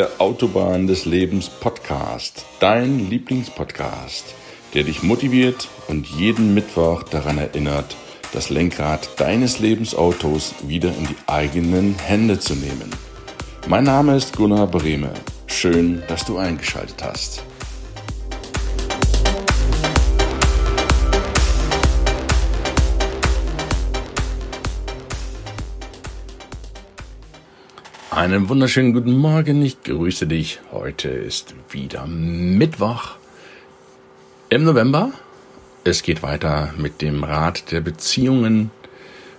Der Autobahn des Lebens Podcast, dein Lieblingspodcast, der dich motiviert und jeden Mittwoch daran erinnert, das Lenkrad deines Lebensautos wieder in die eigenen Hände zu nehmen. Mein Name ist Gunnar Brehme. Schön, dass du eingeschaltet hast. Einen wunderschönen guten Morgen, ich grüße dich. Heute ist wieder Mittwoch im November. Es geht weiter mit dem Rat der Beziehungen.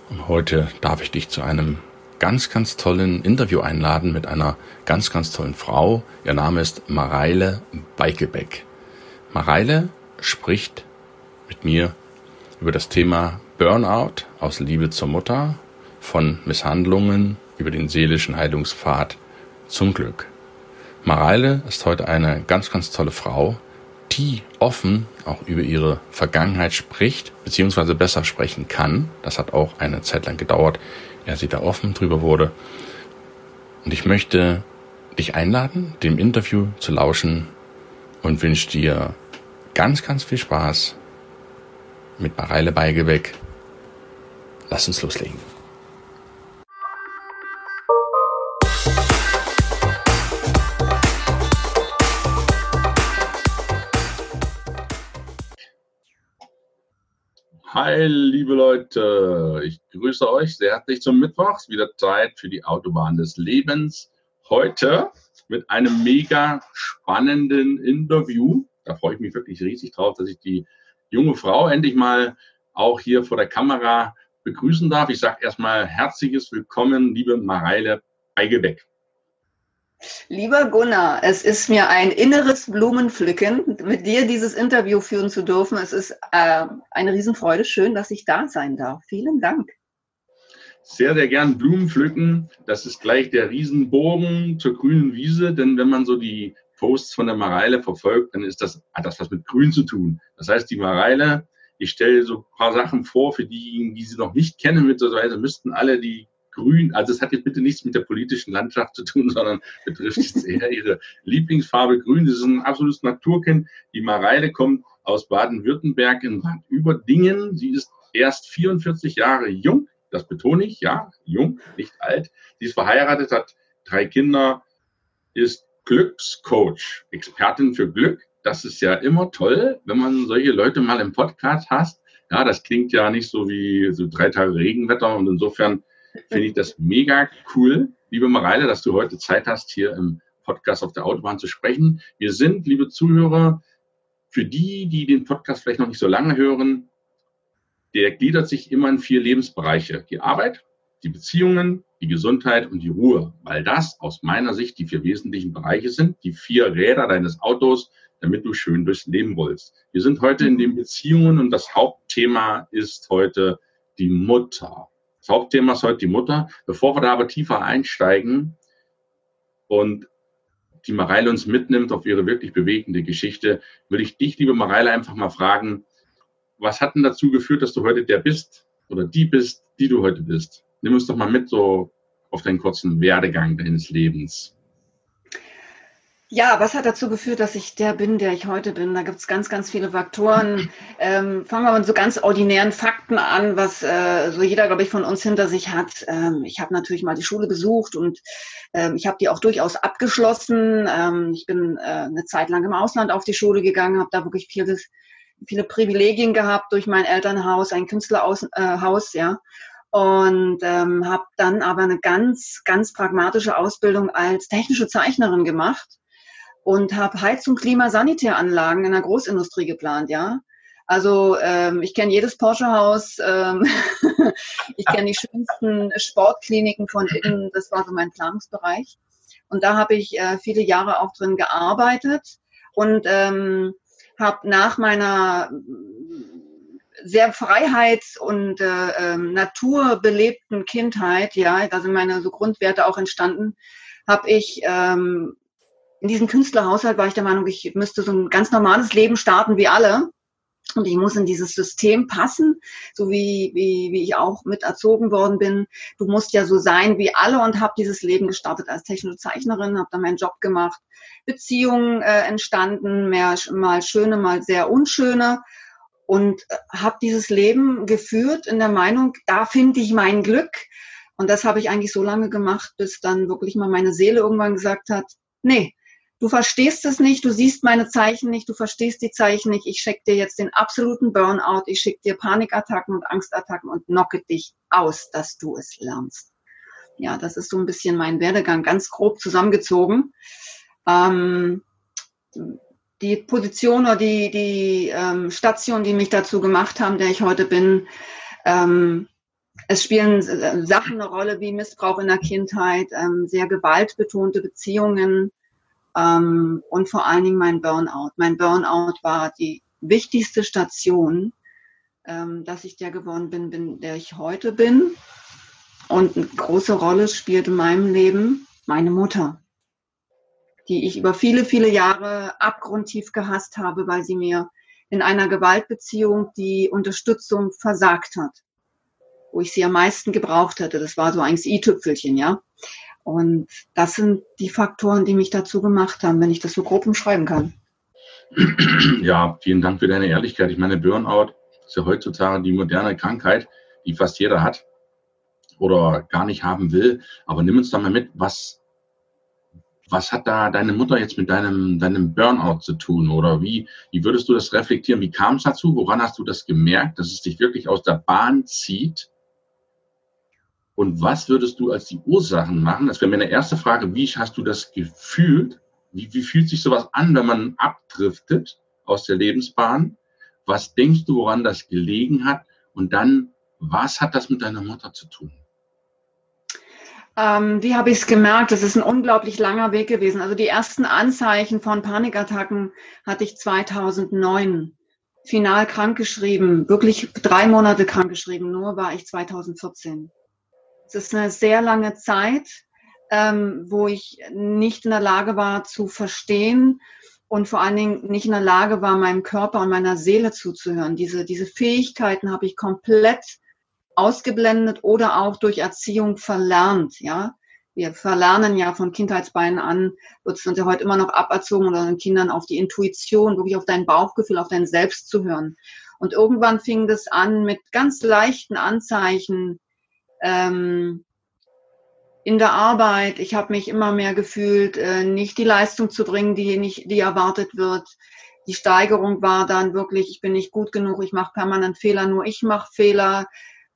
Und heute darf ich dich zu einem ganz, ganz tollen Interview einladen mit einer ganz, ganz tollen Frau. Ihr Name ist Mareile Beikebeck. Mareile spricht mit mir über das Thema Burnout aus Liebe zur Mutter, von Misshandlungen über den seelischen Heilungspfad zum Glück. Mareile ist heute eine ganz, ganz tolle Frau, die offen auch über ihre Vergangenheit spricht, beziehungsweise besser sprechen kann. Das hat auch eine Zeit lang gedauert, ehe sie da offen drüber wurde. Und ich möchte dich einladen, dem Interview zu lauschen und wünsche dir ganz, ganz viel Spaß mit Mareile Beigebeck. Lass uns loslegen. Hi, liebe Leute, ich grüße euch sehr herzlich zum Mittwoch. Wieder Zeit für die Autobahn des Lebens. Heute mit einem mega spannenden Interview. Da freue ich mich wirklich riesig drauf, dass ich die junge Frau endlich mal auch hier vor der Kamera begrüßen darf. Ich sage erstmal herzliches Willkommen, liebe Mareile Eigebeck. Lieber Gunnar, es ist mir ein inneres Blumenpflücken, mit dir dieses Interview führen zu dürfen. Es ist äh, eine Riesenfreude. Schön, dass ich da sein darf. Vielen Dank. Sehr, sehr gern Blumen pflücken. Das ist gleich der Riesenbogen zur grünen Wiese, denn wenn man so die Posts von der Mareile verfolgt, dann ist das, hat das was mit Grün zu tun. Das heißt, die Mareile, ich stelle so ein paar Sachen vor, für diejenigen, die sie noch nicht kennen, mittlerweile müssten alle die grün, also es hat jetzt bitte nichts mit der politischen Landschaft zu tun, sondern betrifft jetzt eher ihre Lieblingsfarbe grün. Das ist ein absolutes Naturkind. Die Mareile kommt aus Baden-Württemberg in Bad Überdingen. Sie ist erst 44 Jahre jung. Das betone ich, ja, jung, nicht alt. Sie ist verheiratet, hat drei Kinder, ist Glückscoach, Expertin für Glück. Das ist ja immer toll, wenn man solche Leute mal im Podcast hast. Ja, das klingt ja nicht so wie so drei Tage Regenwetter und insofern finde ich das mega cool, liebe Mareile, dass du heute Zeit hast, hier im Podcast auf der Autobahn zu sprechen. Wir sind, liebe Zuhörer, für die, die den Podcast vielleicht noch nicht so lange hören, der gliedert sich immer in vier Lebensbereiche. Die Arbeit, die Beziehungen, die Gesundheit und die Ruhe, weil das aus meiner Sicht die vier wesentlichen Bereiche sind, die vier Räder deines Autos, damit du schön durchs Leben rollst. Wir sind heute in den Beziehungen und das Hauptthema ist heute die Mutter. Das Hauptthema ist heute die Mutter. Bevor wir da aber tiefer einsteigen und die Mareile uns mitnimmt auf ihre wirklich bewegende Geschichte, würde ich dich, liebe Mareile, einfach mal fragen, was hat denn dazu geführt, dass du heute der bist oder die bist, die du heute bist? Nimm uns doch mal mit so auf deinen kurzen Werdegang deines Lebens. Ja, was hat dazu geführt, dass ich der bin, der ich heute bin? Da gibt es ganz, ganz viele Faktoren. Ähm, fangen wir mit so ganz ordinären Fakten an, was äh, so jeder, glaube ich, von uns hinter sich hat. Ähm, ich habe natürlich mal die Schule besucht und ähm, ich habe die auch durchaus abgeschlossen. Ähm, ich bin äh, eine Zeit lang im Ausland auf die Schule gegangen, habe da wirklich vieles, viele Privilegien gehabt durch mein Elternhaus, ein Künstlerhaus, äh, ja und ähm, habe dann aber eine ganz, ganz pragmatische Ausbildung als technische Zeichnerin gemacht und habe Heizung, Klima, Sanitäranlagen in der Großindustrie geplant, ja. Also ähm, ich kenne jedes Porsche-Haus, ähm, ich kenne die schönsten Sportkliniken von innen, das war so mein Planungsbereich. Und da habe ich äh, viele Jahre auch drin gearbeitet und ähm, habe nach meiner sehr freiheits- und äh, ähm, naturbelebten Kindheit, ja, da sind meine so Grundwerte auch entstanden, habe ich ähm, in diesem Künstlerhaushalt war ich der Meinung, ich müsste so ein ganz normales Leben starten wie alle. Und ich muss in dieses System passen, so wie, wie, wie ich auch mit erzogen worden bin. Du musst ja so sein wie alle und habe dieses Leben gestartet als technische Zeichnerin, habe dann meinen Job gemacht, Beziehungen äh, entstanden, mehr, mal schöne, mal sehr unschöne und äh, habe dieses Leben geführt in der Meinung, da finde ich mein Glück. Und das habe ich eigentlich so lange gemacht, bis dann wirklich mal meine Seele irgendwann gesagt hat, nee, du verstehst es nicht, du siehst meine Zeichen nicht, du verstehst die Zeichen nicht, ich schicke dir jetzt den absoluten Burnout, ich schicke dir Panikattacken und Angstattacken und knocke dich aus, dass du es lernst. Ja, das ist so ein bisschen mein Werdegang, ganz grob zusammengezogen. Ähm, die Position oder die, die ähm, Station, die mich dazu gemacht haben, der ich heute bin, ähm, es spielen Sachen eine Rolle wie Missbrauch in der Kindheit, ähm, sehr gewaltbetonte Beziehungen, ähm, und vor allen Dingen mein Burnout. Mein Burnout war die wichtigste Station, ähm, dass ich der geworden bin, bin, der ich heute bin. Und eine große Rolle spielt in meinem Leben meine Mutter, die ich über viele, viele Jahre abgrundtief gehasst habe, weil sie mir in einer Gewaltbeziehung die Unterstützung versagt hat, wo ich sie am meisten gebraucht hätte. Das war so ein i-Tüpfelchen, ja. Und das sind die Faktoren, die mich dazu gemacht haben, wenn ich das so grob umschreiben kann. Ja, vielen Dank für deine Ehrlichkeit. Ich meine, Burnout ist ja heutzutage die moderne Krankheit, die fast jeder hat oder gar nicht haben will. Aber nimm uns doch mal mit, was, was hat da deine Mutter jetzt mit deinem, deinem Burnout zu tun? Oder wie, wie würdest du das reflektieren? Wie kam es dazu? Woran hast du das gemerkt, dass es dich wirklich aus der Bahn zieht? Und was würdest du als die Ursachen machen? Das wäre meine erste Frage. Wie hast du das gefühlt? Wie, wie fühlt sich sowas an, wenn man abdriftet aus der Lebensbahn? Was denkst du, woran das gelegen hat? Und dann, was hat das mit deiner Mutter zu tun? Ähm, wie habe ich es gemerkt? Das ist ein unglaublich langer Weg gewesen. Also die ersten Anzeichen von Panikattacken hatte ich 2009 final krankgeschrieben, wirklich drei Monate krankgeschrieben. Nur war ich 2014. Es ist eine sehr lange Zeit, ähm, wo ich nicht in der Lage war zu verstehen und vor allen Dingen nicht in der Lage war, meinem Körper und meiner Seele zuzuhören. Diese, diese Fähigkeiten habe ich komplett ausgeblendet oder auch durch Erziehung verlernt, ja. Wir verlernen ja von Kindheitsbeinen an, wird es uns ja heute immer noch aberzogen oder den Kindern auf die Intuition, wirklich auf dein Bauchgefühl, auf dein Selbst zu hören. Und irgendwann fing das an mit ganz leichten Anzeichen, ähm, in der Arbeit. Ich habe mich immer mehr gefühlt, äh, nicht die Leistung zu bringen, die nicht, die erwartet wird. Die Steigerung war dann wirklich, ich bin nicht gut genug, ich mache permanent Fehler, nur ich mache Fehler.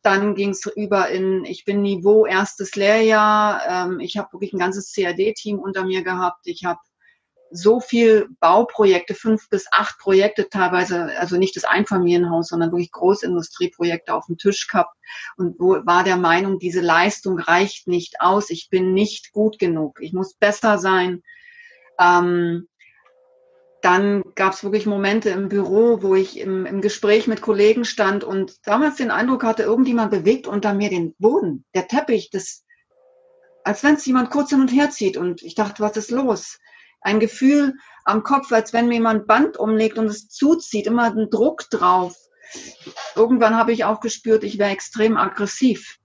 Dann ging es über in, ich bin Niveau erstes Lehrjahr. Ähm, ich habe wirklich ein ganzes CAD-Team unter mir gehabt. Ich habe so viel Bauprojekte, fünf bis acht Projekte teilweise, also nicht das Einfamilienhaus, sondern wirklich Großindustrieprojekte auf dem Tisch gehabt und wo war der Meinung, diese Leistung reicht nicht aus, ich bin nicht gut genug, ich muss besser sein. Ähm, dann gab es wirklich Momente im Büro, wo ich im, im Gespräch mit Kollegen stand und damals den Eindruck hatte, irgendjemand bewegt unter mir den Boden, der Teppich, das, als wenn es jemand kurz hin und her zieht. Und ich dachte, was ist los? Ein Gefühl am Kopf, als wenn mir jemand Band umlegt und es zuzieht, immer ein Druck drauf. Irgendwann habe ich auch gespürt, ich wäre extrem aggressiv.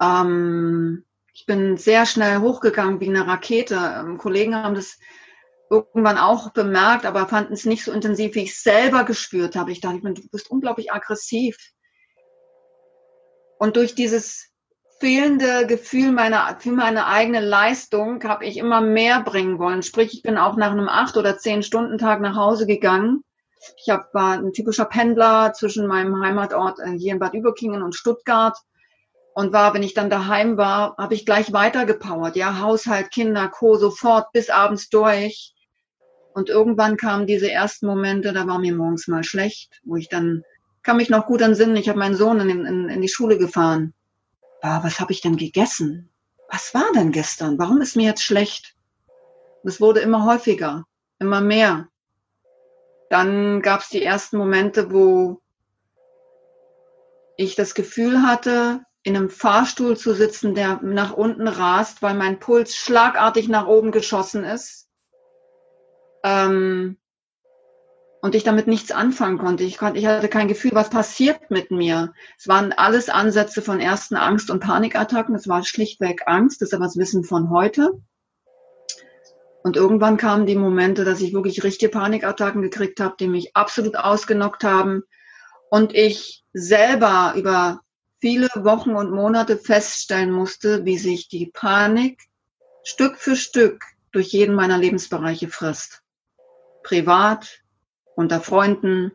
Ähm, ich bin sehr schnell hochgegangen wie eine Rakete. Ähm, Kollegen haben das irgendwann auch bemerkt, aber fanden es nicht so intensiv, wie ich es selber gespürt habe. Ich dachte, du bist unglaublich aggressiv. Und durch dieses fehlende Gefühl meiner, für meine eigene Leistung habe ich immer mehr bringen wollen. Sprich, ich bin auch nach einem acht oder zehn Stunden Tag nach Hause gegangen. Ich hab, war ein typischer Pendler zwischen meinem Heimatort äh, hier in Bad Überkingen und Stuttgart und war, wenn ich dann daheim war, habe ich gleich weitergepowert. Ja, Haushalt, Kinder, Co. sofort bis abends durch. Und irgendwann kamen diese ersten Momente, da war mir morgens mal schlecht, wo ich dann, kann mich noch gut an ich habe meinen Sohn in, in, in die Schule gefahren ah, was habe ich denn gegessen? Was war denn gestern? Warum ist mir jetzt schlecht? Es wurde immer häufiger, immer mehr. Dann gab es die ersten Momente, wo ich das Gefühl hatte, in einem Fahrstuhl zu sitzen, der nach unten rast, weil mein Puls schlagartig nach oben geschossen ist. Ähm, und ich damit nichts anfangen konnte. Ich, konnte. ich hatte kein Gefühl, was passiert mit mir. Es waren alles Ansätze von ersten Angst- und Panikattacken. Es war schlichtweg Angst, das ist aber das Wissen von heute. Und irgendwann kamen die Momente, dass ich wirklich richtige Panikattacken gekriegt habe, die mich absolut ausgenockt haben. Und ich selber über viele Wochen und Monate feststellen musste, wie sich die Panik Stück für Stück durch jeden meiner Lebensbereiche frisst. Privat, unter Freunden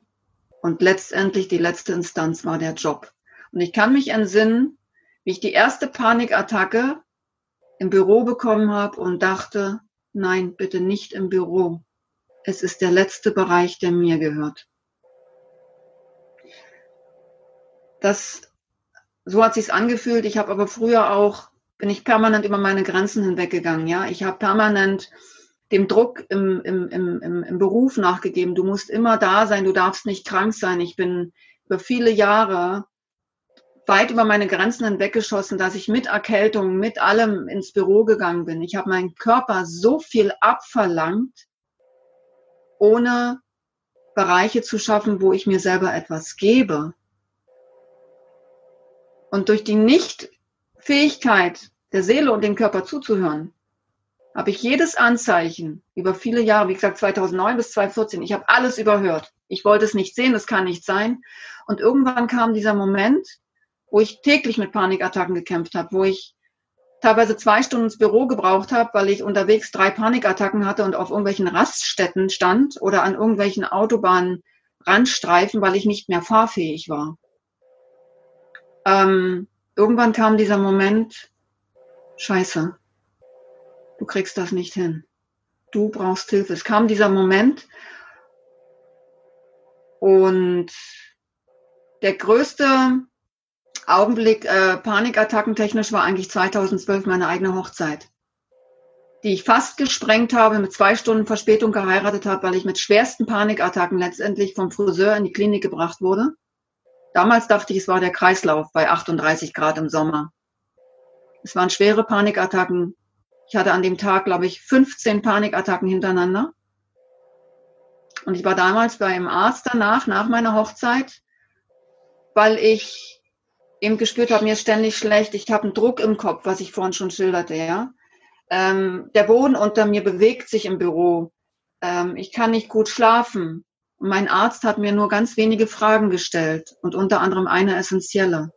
und letztendlich die letzte Instanz war der Job. Und ich kann mich entsinnen, wie ich die erste Panikattacke im Büro bekommen habe und dachte, nein, bitte nicht im Büro. Es ist der letzte Bereich, der mir gehört. Das, so hat sich's angefühlt. Ich habe aber früher auch, bin ich permanent über meine Grenzen hinweggegangen. Ja, ich habe permanent dem Druck im, im, im, im Beruf nachgegeben. Du musst immer da sein, du darfst nicht krank sein. Ich bin über viele Jahre weit über meine Grenzen hinweggeschossen, dass ich mit Erkältung, mit allem ins Büro gegangen bin. Ich habe meinen Körper so viel abverlangt, ohne Bereiche zu schaffen, wo ich mir selber etwas gebe. Und durch die Nichtfähigkeit der Seele und dem Körper zuzuhören, habe ich jedes Anzeichen über viele Jahre, wie gesagt 2009 bis 2014, ich habe alles überhört. Ich wollte es nicht sehen, das kann nicht sein. Und irgendwann kam dieser Moment, wo ich täglich mit Panikattacken gekämpft habe, wo ich teilweise zwei Stunden ins Büro gebraucht habe, weil ich unterwegs drei Panikattacken hatte und auf irgendwelchen Raststätten stand oder an irgendwelchen Autobahnrandstreifen, weil ich nicht mehr fahrfähig war. Ähm, irgendwann kam dieser Moment, scheiße, du kriegst das nicht hin. Du brauchst Hilfe. Es kam dieser Moment und der größte Augenblick äh, Panikattacken technisch war eigentlich 2012 meine eigene Hochzeit, die ich fast gesprengt habe, mit zwei Stunden Verspätung geheiratet habe, weil ich mit schwersten Panikattacken letztendlich vom Friseur in die Klinik gebracht wurde. Damals dachte ich, es war der Kreislauf bei 38 Grad im Sommer. Es waren schwere Panikattacken, ich hatte an dem Tag, glaube ich, 15 Panikattacken hintereinander. Und ich war damals beim Arzt danach, nach meiner Hochzeit, weil ich eben gespürt habe, mir ist ständig schlecht. Ich habe einen Druck im Kopf, was ich vorhin schon schilderte, ja. Ähm, der Boden unter mir bewegt sich im Büro. Ähm, ich kann nicht gut schlafen. Und mein Arzt hat mir nur ganz wenige Fragen gestellt und unter anderem eine essentielle.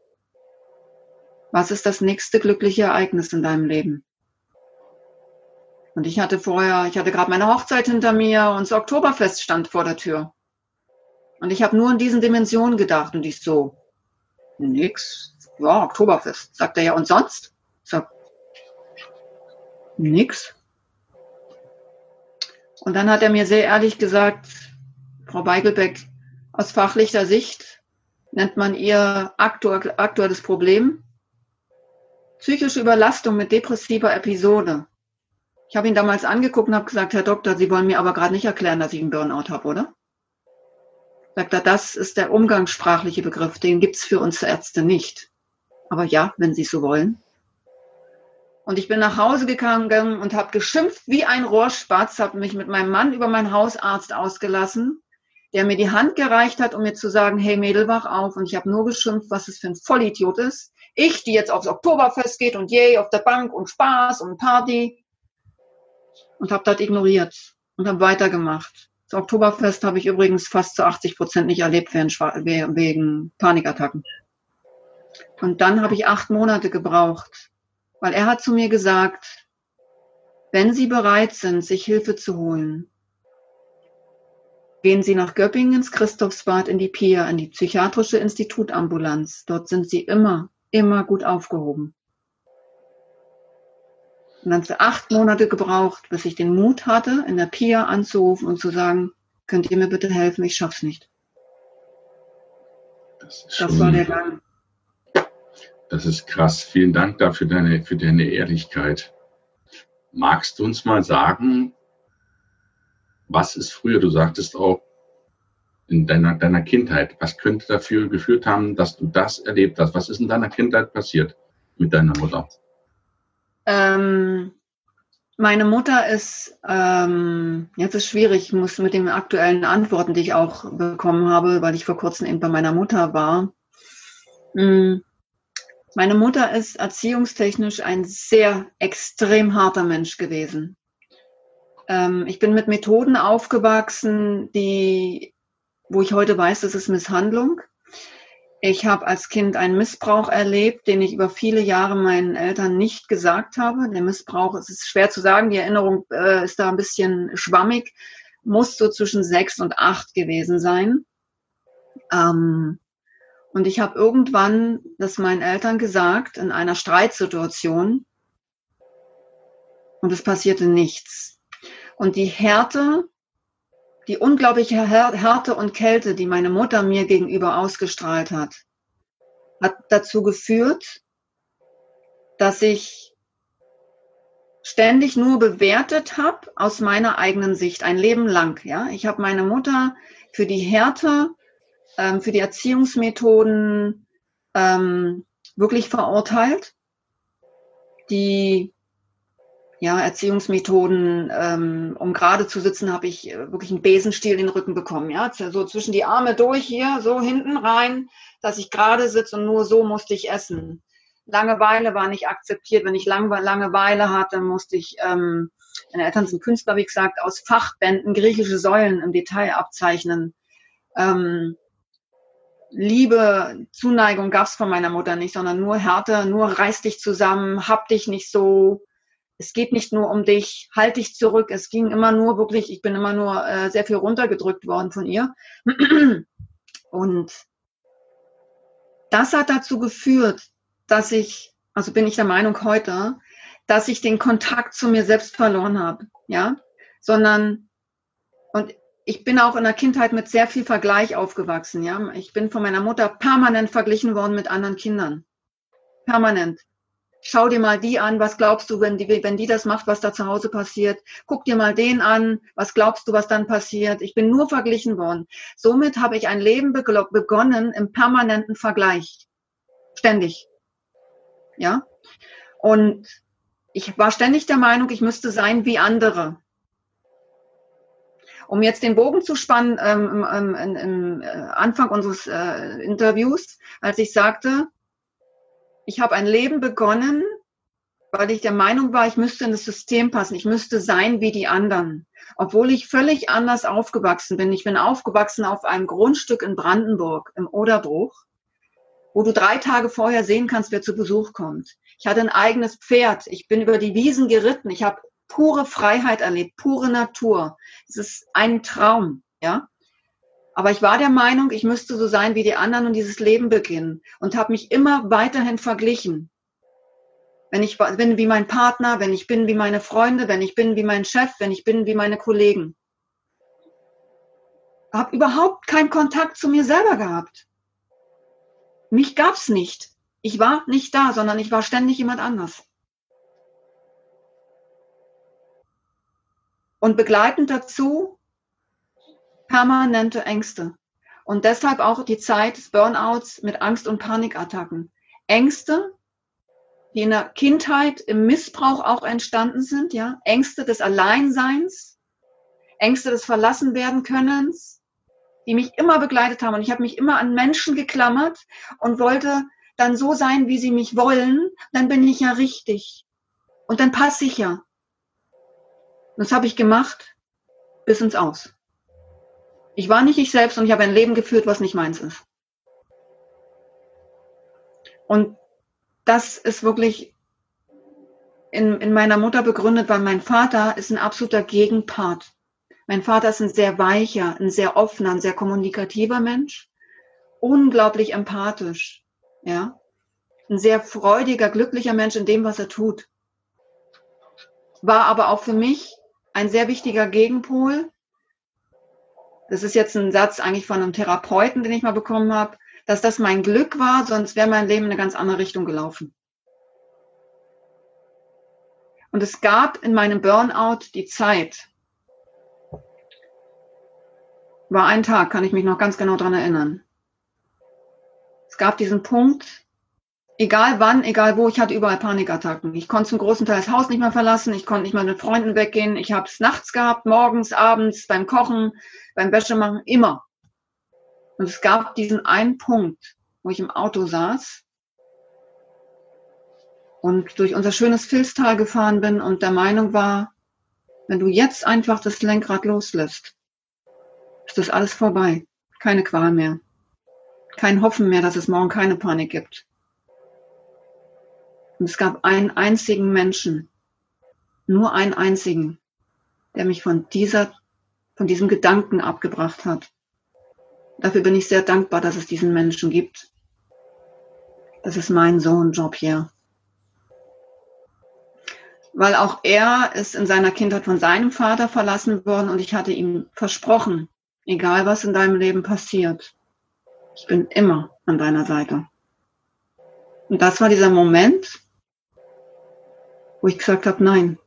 Was ist das nächste glückliche Ereignis in deinem Leben? Und ich hatte vorher, ich hatte gerade meine Hochzeit hinter mir und das Oktoberfest stand vor der Tür. Und ich habe nur in diesen Dimensionen gedacht und ich so, nix, ja, Oktoberfest. Sagt er ja, und sonst? Ich sag, nix. Und dann hat er mir sehr ehrlich gesagt, Frau Beigelbeck, aus fachlicher Sicht nennt man ihr aktuelles Problem psychische Überlastung mit depressiver Episode. Ich habe ihn damals angeguckt und habe gesagt, Herr Doktor, Sie wollen mir aber gerade nicht erklären, dass ich einen Burnout habe, oder? Sagt er, das ist der umgangssprachliche Begriff, den gibt's für uns Ärzte nicht. Aber ja, wenn Sie so wollen. Und ich bin nach Hause gegangen und habe geschimpft wie ein Rohrspatz, habe mich mit meinem Mann über meinen Hausarzt ausgelassen, der mir die Hand gereicht hat, um mir zu sagen, hey Mädel, wach auf. Und ich habe nur geschimpft, was es für ein Vollidiot ist. Ich, die jetzt aufs Oktoberfest geht und yay, auf der Bank und Spaß und Party und habe das ignoriert und habe weitergemacht. Das Oktoberfest habe ich übrigens fast zu 80 Prozent nicht erlebt wegen, Panikattacken. Und dann habe ich acht Monate gebraucht, weil er hat zu mir gesagt, wenn Sie bereit sind, sich Hilfe zu holen, gehen Sie nach Göppingen ins Christophsbad in die PIA, in die psychiatrische Institutambulanz. Dort sind Sie immer, immer gut aufgehoben. Und dann für acht Monate gebraucht, bis ich den Mut hatte, in der PIA anzurufen und zu sagen, könnt ihr mir bitte helfen, ich schaff's nicht. Das, das war der Gang. Das ist krass. Vielen Dank dafür deine, für deine Ehrlichkeit. Magst du uns mal sagen, was ist früher, du sagtest auch, in deiner, deiner Kindheit, was könnte dafür geführt haben, dass du das erlebt hast? Was ist in deiner Kindheit passiert mit deiner Mutter? Ähm, Meine Mutter ist, ähm, jetzt ist schwierig, ich muss mit den aktuellen Antworten, die ich auch bekommen habe, weil ich vor kurzem eben bei meiner Mutter war. Hm. Meine Mutter ist erziehungstechnisch ein sehr extrem harter Mensch gewesen. Ähm, ich bin mit Methoden aufgewachsen, die, wo ich heute weiß, das ist Misshandlung. Ich habe als Kind einen Missbrauch erlebt, den ich über viele Jahre meinen Eltern nicht gesagt habe. Der Missbrauch, es ist schwer zu sagen, die Erinnerung äh, ist da ein bisschen schwammig, muss so zwischen sechs und acht gewesen sein. Ähm, und ich habe irgendwann das meinen Eltern gesagt in einer Streitsituation und es passierte nichts. Und die Härte die unglaubliche Härte und Kälte, die meine Mutter mir gegenüber ausgestrahlt hat, hat dazu geführt, dass ich ständig nur bewertet habe aus meiner eigenen Sicht, ein Leben lang. Ja, ich habe meine Mutter für die Härte, ähm, für die Erziehungsmethoden ähm, wirklich verurteilt, die ja, Erziehungsmethoden, ähm, um gerade zu sitzen, habe ich äh, wirklich einen Besenstiel in den Rücken bekommen. Ja, so zwischen die Arme durch hier, so hinten rein, dass ich gerade sitze und nur so musste ich essen. Langeweile war nicht akzeptiert. Wenn ich Lang Langeweile hatte, musste ich, ähm, meine Eltern sind Künstler, wie gesagt, aus Fachbänden griechische Säulen im Detail abzeichnen. Ähm, Liebe, Zuneigung gab's von meiner Mutter nicht, sondern nur Härte, nur reiß dich zusammen, hab dich nicht so, es geht nicht nur um dich, halt dich zurück. Es ging immer nur wirklich, ich bin immer nur äh, sehr viel runtergedrückt worden von ihr. Und das hat dazu geführt, dass ich, also bin ich der Meinung heute, dass ich den Kontakt zu mir selbst verloren habe, ja, sondern und ich bin auch in der Kindheit mit sehr viel Vergleich aufgewachsen, ja. Ich bin von meiner Mutter permanent verglichen worden mit anderen Kindern. Permanent schau dir mal die an, was glaubst du, wenn die, wenn die das macht, was da zu Hause passiert? Guck dir mal den an, was glaubst du, was dann passiert? Ich bin nur verglichen worden. Somit habe ich ein Leben begonnen im permanenten Vergleich. Ständig. Ja? Und ich war ständig der Meinung, ich müsste sein wie andere. Um jetzt den Bogen zu spannen ähm, im, im, im, äh, Anfang unseres äh, Interviews, als ich sagte, ich habe ein Leben begonnen, weil ich der Meinung war, ich müsste in das System passen, ich müsste sein wie die anderen. Obwohl ich völlig anders aufgewachsen bin. Ich bin aufgewachsen auf einem Grundstück in Brandenburg, im Oderbruch, wo du drei Tage vorher sehen kannst, wer zu Besuch kommt. Ich hatte ein eigenes Pferd. Ich bin über die Wiesen geritten. Ich habe pure Freiheit erlebt, pure Natur. Es ist ein Traum, ja. Aber ich war der Meinung, ich müsste so sein wie die anderen und dieses Leben beginnen und habe mich immer weiterhin verglichen. Wenn ich bin wie mein Partner, wenn ich bin wie meine Freunde, wenn ich bin wie mein Chef, wenn ich bin wie meine Kollegen. Habe überhaupt keinen Kontakt zu mir selber gehabt. Mich gab's nicht. Ich war nicht da, sondern ich war ständig jemand anders. Und begleitend dazu permanente Ängste. Und deshalb auch die Zeit des Burnouts mit Angst- und Panikattacken. Ängste, die in der Kindheit im Missbrauch auch entstanden sind, ja. Ängste des Alleinseins, Ängste des Verlassenwerdenkönnens, die mich immer begleitet haben. Und ich habe mich immer an Menschen geklammert und wollte dann so sein, wie sie mich wollen. Dann bin ich ja richtig. Und dann passe ich ja. Und das habe ich gemacht bis ins Aus. Ich war nicht ich selbst und ich habe ein Leben geführt, was nicht meins ist. Und das ist wirklich in, in meiner Mutter begründet, weil mein Vater ist ein absoluter Gegenpart. Mein Vater ist ein sehr weicher, ein sehr offener, ein sehr kommunikativer Mensch, unglaublich empathisch, ja, ein sehr freudiger, glücklicher Mensch in dem, was er tut. War aber auch für mich ein sehr wichtiger Gegenpol, das ist jetzt ein Satz eigentlich von einem Therapeuten, den ich mal bekommen habe, dass das mein Glück war, sonst wäre mein Leben in eine ganz andere Richtung gelaufen. Und es gab in meinem Burnout die Zeit, war ein Tag, kann ich mich noch ganz genau dran erinnern. Es gab diesen Punkt, Egal wann, egal wo, ich hatte überall Panikattacken. Ich konnte zum großen Teil das Haus nicht mehr verlassen, ich konnte nicht mehr mit Freunden weggehen. Ich habe es nachts gehabt, morgens, abends, beim Kochen, beim Wäschemachen, immer. Und es gab diesen einen Punkt, wo ich im Auto saß und durch unser schönes Filztal gefahren bin und der Meinung war, wenn du jetzt einfach das Lenkrad loslässt, ist das alles vorbei. Keine Qual mehr. Kein Hoffen mehr, dass es morgen keine Panik gibt. Und es gab einen einzigen Menschen, nur einen einzigen, der mich von dieser, von diesem Gedanken abgebracht hat. Dafür bin ich sehr dankbar, dass es diesen Menschen gibt. Das ist mein Sohn Jean-Pierre. Weil auch er ist in seiner Kindheit von seinem Vater verlassen worden und ich hatte ihm versprochen, egal was in deinem Leben passiert, ich bin immer an deiner Seite. Und das war dieser Moment, wo ich gesagt habe, nein,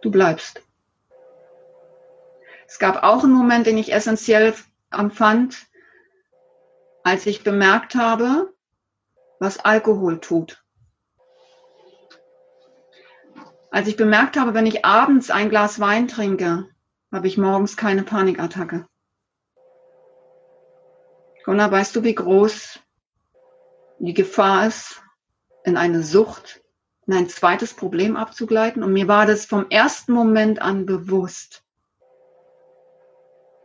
du bleibst. Es gab auch einen Moment, den ich essentiell empfand, als ich bemerkt habe, was Alkohol tut. Als ich bemerkt habe, wenn ich abends ein Glas Wein trinke, habe ich morgens keine Panikattacke. Gunnar, weißt du, wie groß die Gefahr ist, in eine Sucht in ein zweites Problem abzugleiten. Und mir war das vom ersten Moment an bewusst.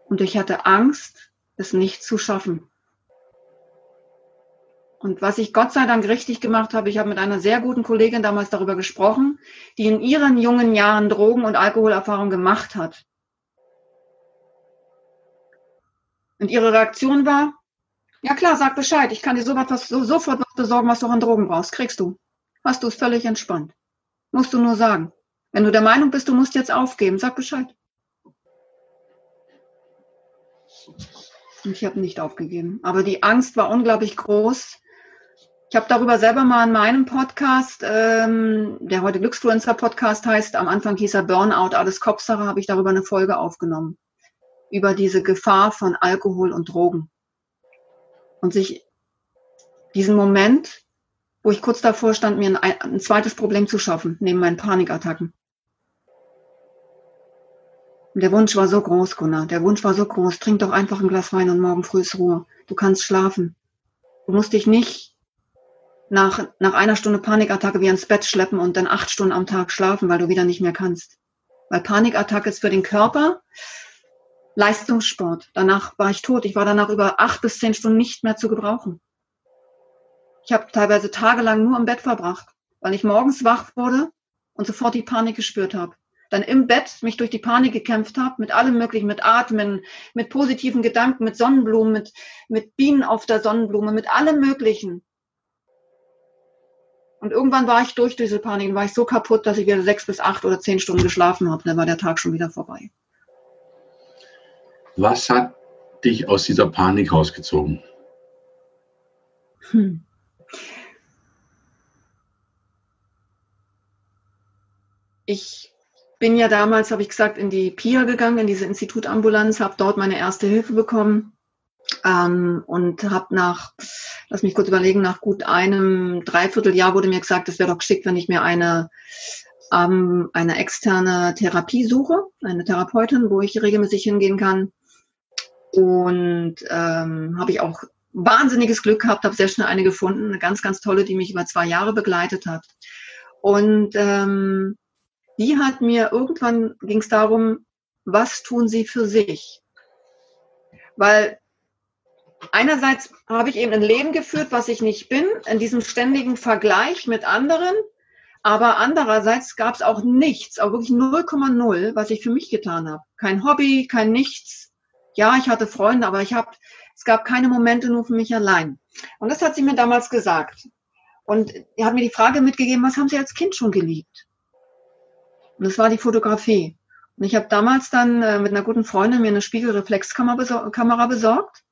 Und ich hatte Angst, es nicht zu schaffen. Und was ich Gott sei Dank richtig gemacht habe, ich habe mit einer sehr guten Kollegin damals darüber gesprochen, die in ihren jungen Jahren Drogen- und Alkoholerfahrung gemacht hat. Und ihre Reaktion war, ja klar, sag Bescheid, ich kann dir sofort was, sofort was besorgen, was du an Drogen brauchst, kriegst du hast du es völlig entspannt. Musst du nur sagen. Wenn du der Meinung bist, du musst jetzt aufgeben, sag Bescheid. Und ich habe nicht aufgegeben. Aber die Angst war unglaublich groß. Ich habe darüber selber mal in meinem Podcast, ähm, der heute Glücksfluencer Podcast heißt, am Anfang hieß er Burnout, alles Kopfsache, habe ich darüber eine Folge aufgenommen. Über diese Gefahr von Alkohol und Drogen. Und sich diesen Moment wo ich kurz davor stand, mir ein, ein zweites Problem zu schaffen, neben meinen Panikattacken. Und der Wunsch war so groß, Gunnar. Der Wunsch war so groß. Trink doch einfach ein Glas Wein und morgen früh ist Ruhe. Du kannst schlafen. Du musst dich nicht nach, nach einer Stunde Panikattacke wie ins Bett schleppen und dann acht Stunden am Tag schlafen, weil du wieder nicht mehr kannst. Weil Panikattacke ist für den Körper Leistungssport. Danach war ich tot. Ich war danach über acht bis zehn Stunden nicht mehr zu gebrauchen. Ich habe teilweise tagelang nur im Bett verbracht, weil ich morgens wach wurde und sofort die Panik gespürt habe. Dann im Bett mich durch die Panik gekämpft habe, mit allem möglichen, mit Atmen, mit positiven Gedanken, mit Sonnenblumen, mit, mit Bienen auf der Sonnenblume, mit allem möglichen. Und irgendwann war ich durch diese Panik und war ich so kaputt, dass ich wieder sechs bis acht oder zehn Stunden geschlafen habe. Dann war der Tag schon wieder vorbei. Was hat dich aus dieser Panik rausgezogen? Hm. Ich bin ja damals, habe ich gesagt, in die PIA gegangen, in diese Institutambulanz, habe dort meine erste Hilfe bekommen ähm, und habe nach, lass mich kurz überlegen, nach gut einem Dreivierteljahr wurde mir gesagt, es wäre doch geschickt, wenn ich mir eine ähm, eine externe Therapie suche, eine Therapeutin, wo ich regelmäßig hingehen kann. Und ähm, habe ich auch wahnsinniges Glück gehabt, habe sehr schnell eine gefunden, eine ganz, ganz tolle, die mich über zwei Jahre begleitet hat. Und ähm, die hat mir irgendwann ging es darum, was tun sie für sich? Weil einerseits habe ich eben ein Leben geführt, was ich nicht bin, in diesem ständigen Vergleich mit anderen, aber andererseits gab es auch nichts, auch wirklich 0,0, was ich für mich getan habe. Kein Hobby, kein Nichts. Ja, ich hatte Freunde, aber ich habe, es gab keine Momente nur für mich allein. Und das hat sie mir damals gesagt. Und er hat mir die Frage mitgegeben, was haben Sie als Kind schon geliebt? Und das war die Fotografie. Und ich habe damals dann äh, mit einer guten Freundin mir eine Spiegelreflexkamera besor Kamera besorgt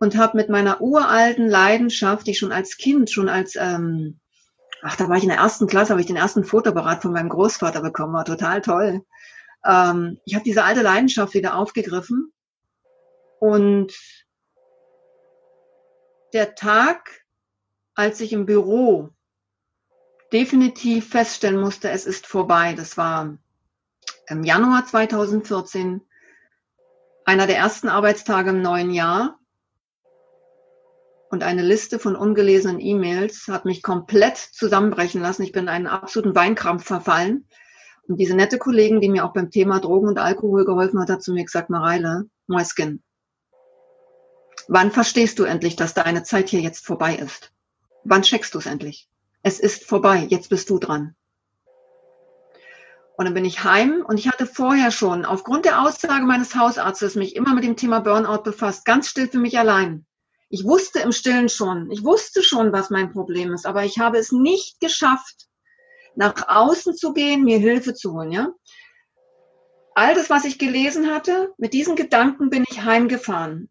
und habe mit meiner uralten Leidenschaft, die ich schon als Kind, schon als, ähm, ach, da war ich in der ersten Klasse, habe ich den ersten Fotoapparat von meinem Großvater bekommen, war total toll. Ähm, ich habe diese alte Leidenschaft wieder aufgegriffen und der Tag als ich im Büro definitiv feststellen musste, es ist vorbei. Das war im Januar 2014, einer der ersten Arbeitstage im neuen Jahr. Und eine Liste von ungelesenen E-Mails hat mich komplett zusammenbrechen lassen. Ich bin in einen absoluten Weinkrampf verfallen. Und diese nette Kollegin, die mir auch beim Thema Drogen und Alkohol geholfen hat, hat zu mir gesagt, Mareile, Mäuskin, wann verstehst du endlich, dass deine Zeit hier jetzt vorbei ist? Wann checkst du es endlich? Es ist vorbei, jetzt bist du dran. Und dann bin ich heim und ich hatte vorher schon aufgrund der Aussage meines Hausarztes mich immer mit dem Thema Burnout befasst, ganz still für mich allein. Ich wusste im Stillen schon, ich wusste schon, was mein Problem ist, aber ich habe es nicht geschafft, nach außen zu gehen, mir Hilfe zu holen, ja. All das, was ich gelesen hatte, mit diesen Gedanken bin ich heimgefahren.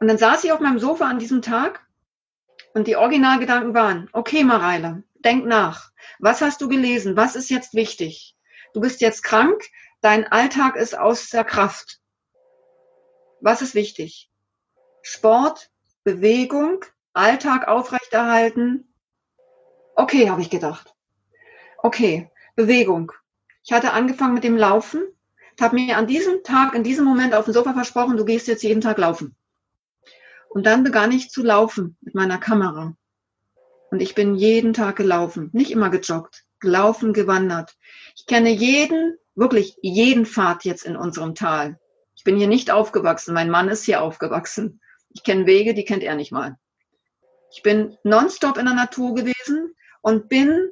Und dann saß ich auf meinem Sofa an diesem Tag und die Originalgedanken waren, okay, Mareile, denk nach. Was hast du gelesen? Was ist jetzt wichtig? Du bist jetzt krank, dein Alltag ist außer Kraft. Was ist wichtig? Sport, Bewegung, Alltag aufrechterhalten. Okay, habe ich gedacht. Okay, Bewegung. Ich hatte angefangen mit dem Laufen, habe mir an diesem Tag, in diesem Moment auf dem Sofa versprochen, du gehst jetzt jeden Tag laufen. Und dann begann ich zu laufen mit meiner Kamera. Und ich bin jeden Tag gelaufen, nicht immer gejoggt, gelaufen, gewandert. Ich kenne jeden, wirklich jeden Pfad jetzt in unserem Tal. Ich bin hier nicht aufgewachsen, mein Mann ist hier aufgewachsen. Ich kenne Wege, die kennt er nicht mal. Ich bin nonstop in der Natur gewesen und bin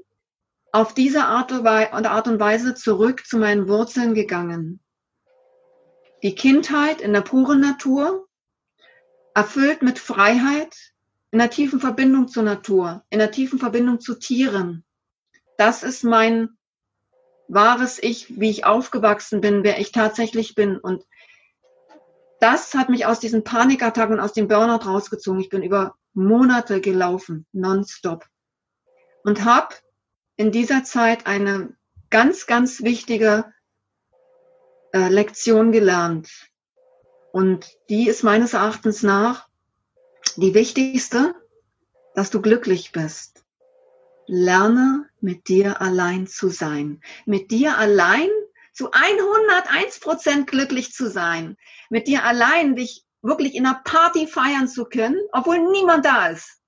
auf diese Art und Weise zurück zu meinen Wurzeln gegangen. Die Kindheit in der puren Natur, erfüllt mit Freiheit, in der tiefen Verbindung zur Natur, in der tiefen Verbindung zu Tieren. Das ist mein wahres Ich, wie ich aufgewachsen bin, wer ich tatsächlich bin. Und das hat mich aus diesen Panikattacken und aus dem Burnout rausgezogen. Ich bin über Monate gelaufen, nonstop. Und habe in dieser Zeit eine ganz, ganz wichtige äh, Lektion gelernt. Und die ist meines Erachtens nach die wichtigste, dass du glücklich bist. Lerne mit dir allein zu sein. Mit dir allein zu 101 Prozent glücklich zu sein. Mit dir allein dich wirklich in einer Party feiern zu können, obwohl niemand da ist.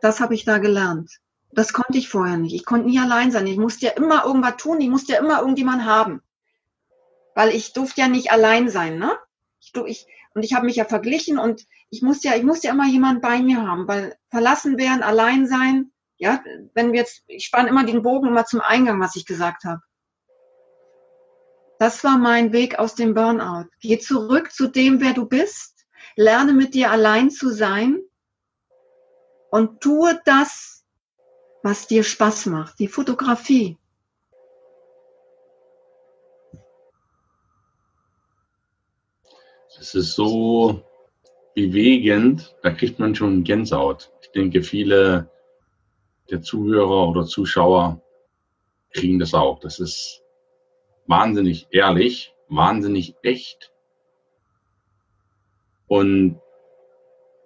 Das habe ich da gelernt. Das konnte ich vorher nicht. Ich konnte nie allein sein. Ich musste ja immer irgendwas tun. Ich musste ja immer irgendjemand haben. Weil ich durfte ja nicht allein sein, ne? Ich, ich, und ich habe mich ja verglichen und ich muss ja, ich muss ja immer jemand bei mir haben, weil verlassen werden, allein sein, ja, wenn wir jetzt, ich spanne immer den Bogen immer zum Eingang, was ich gesagt habe. Das war mein Weg aus dem Burnout. Geh zurück zu dem, wer du bist, lerne mit dir allein zu sein und tue das, was dir Spaß macht, die Fotografie, Es ist so bewegend, da kriegt man schon Gänsehaut. Ich denke, viele der Zuhörer oder Zuschauer kriegen das auch. Das ist wahnsinnig ehrlich, wahnsinnig echt. Und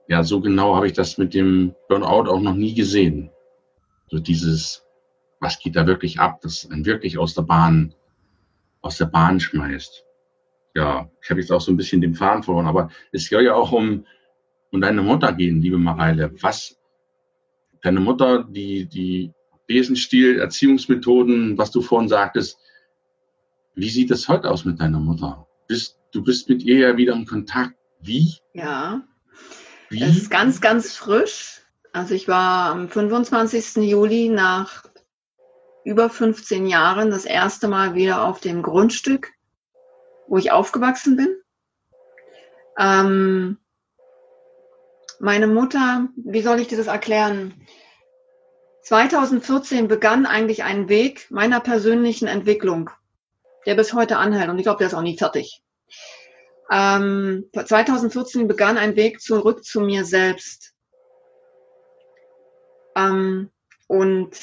ja, so genau habe ich das mit dem Burnout auch noch nie gesehen. So dieses, was geht da wirklich ab, das einen wirklich aus der Bahn, aus der Bahn schmeißt ja, ich habe jetzt auch so ein bisschen den Faden verloren, aber es soll ja auch um, um deine Mutter gehen, liebe Mareile. Was, deine Mutter, die, die Besenstil, Erziehungsmethoden, was du vorhin sagtest, wie sieht es heute aus mit deiner Mutter? Bist, du bist mit ihr ja wieder in Kontakt. Wie? Ja. Wie? Es ist ganz, ganz frisch. Also ich war am 25. Juli nach über 15 Jahren das erste Mal wieder auf dem Grundstück wo ich aufgewachsen bin. Ähm, meine Mutter, wie soll ich dir das erklären? 2014 begann eigentlich ein Weg meiner persönlichen Entwicklung, der bis heute anhält und ich glaube, der ist auch nie fertig. Ähm, 2014 begann ein Weg zurück zu mir selbst. Ähm, und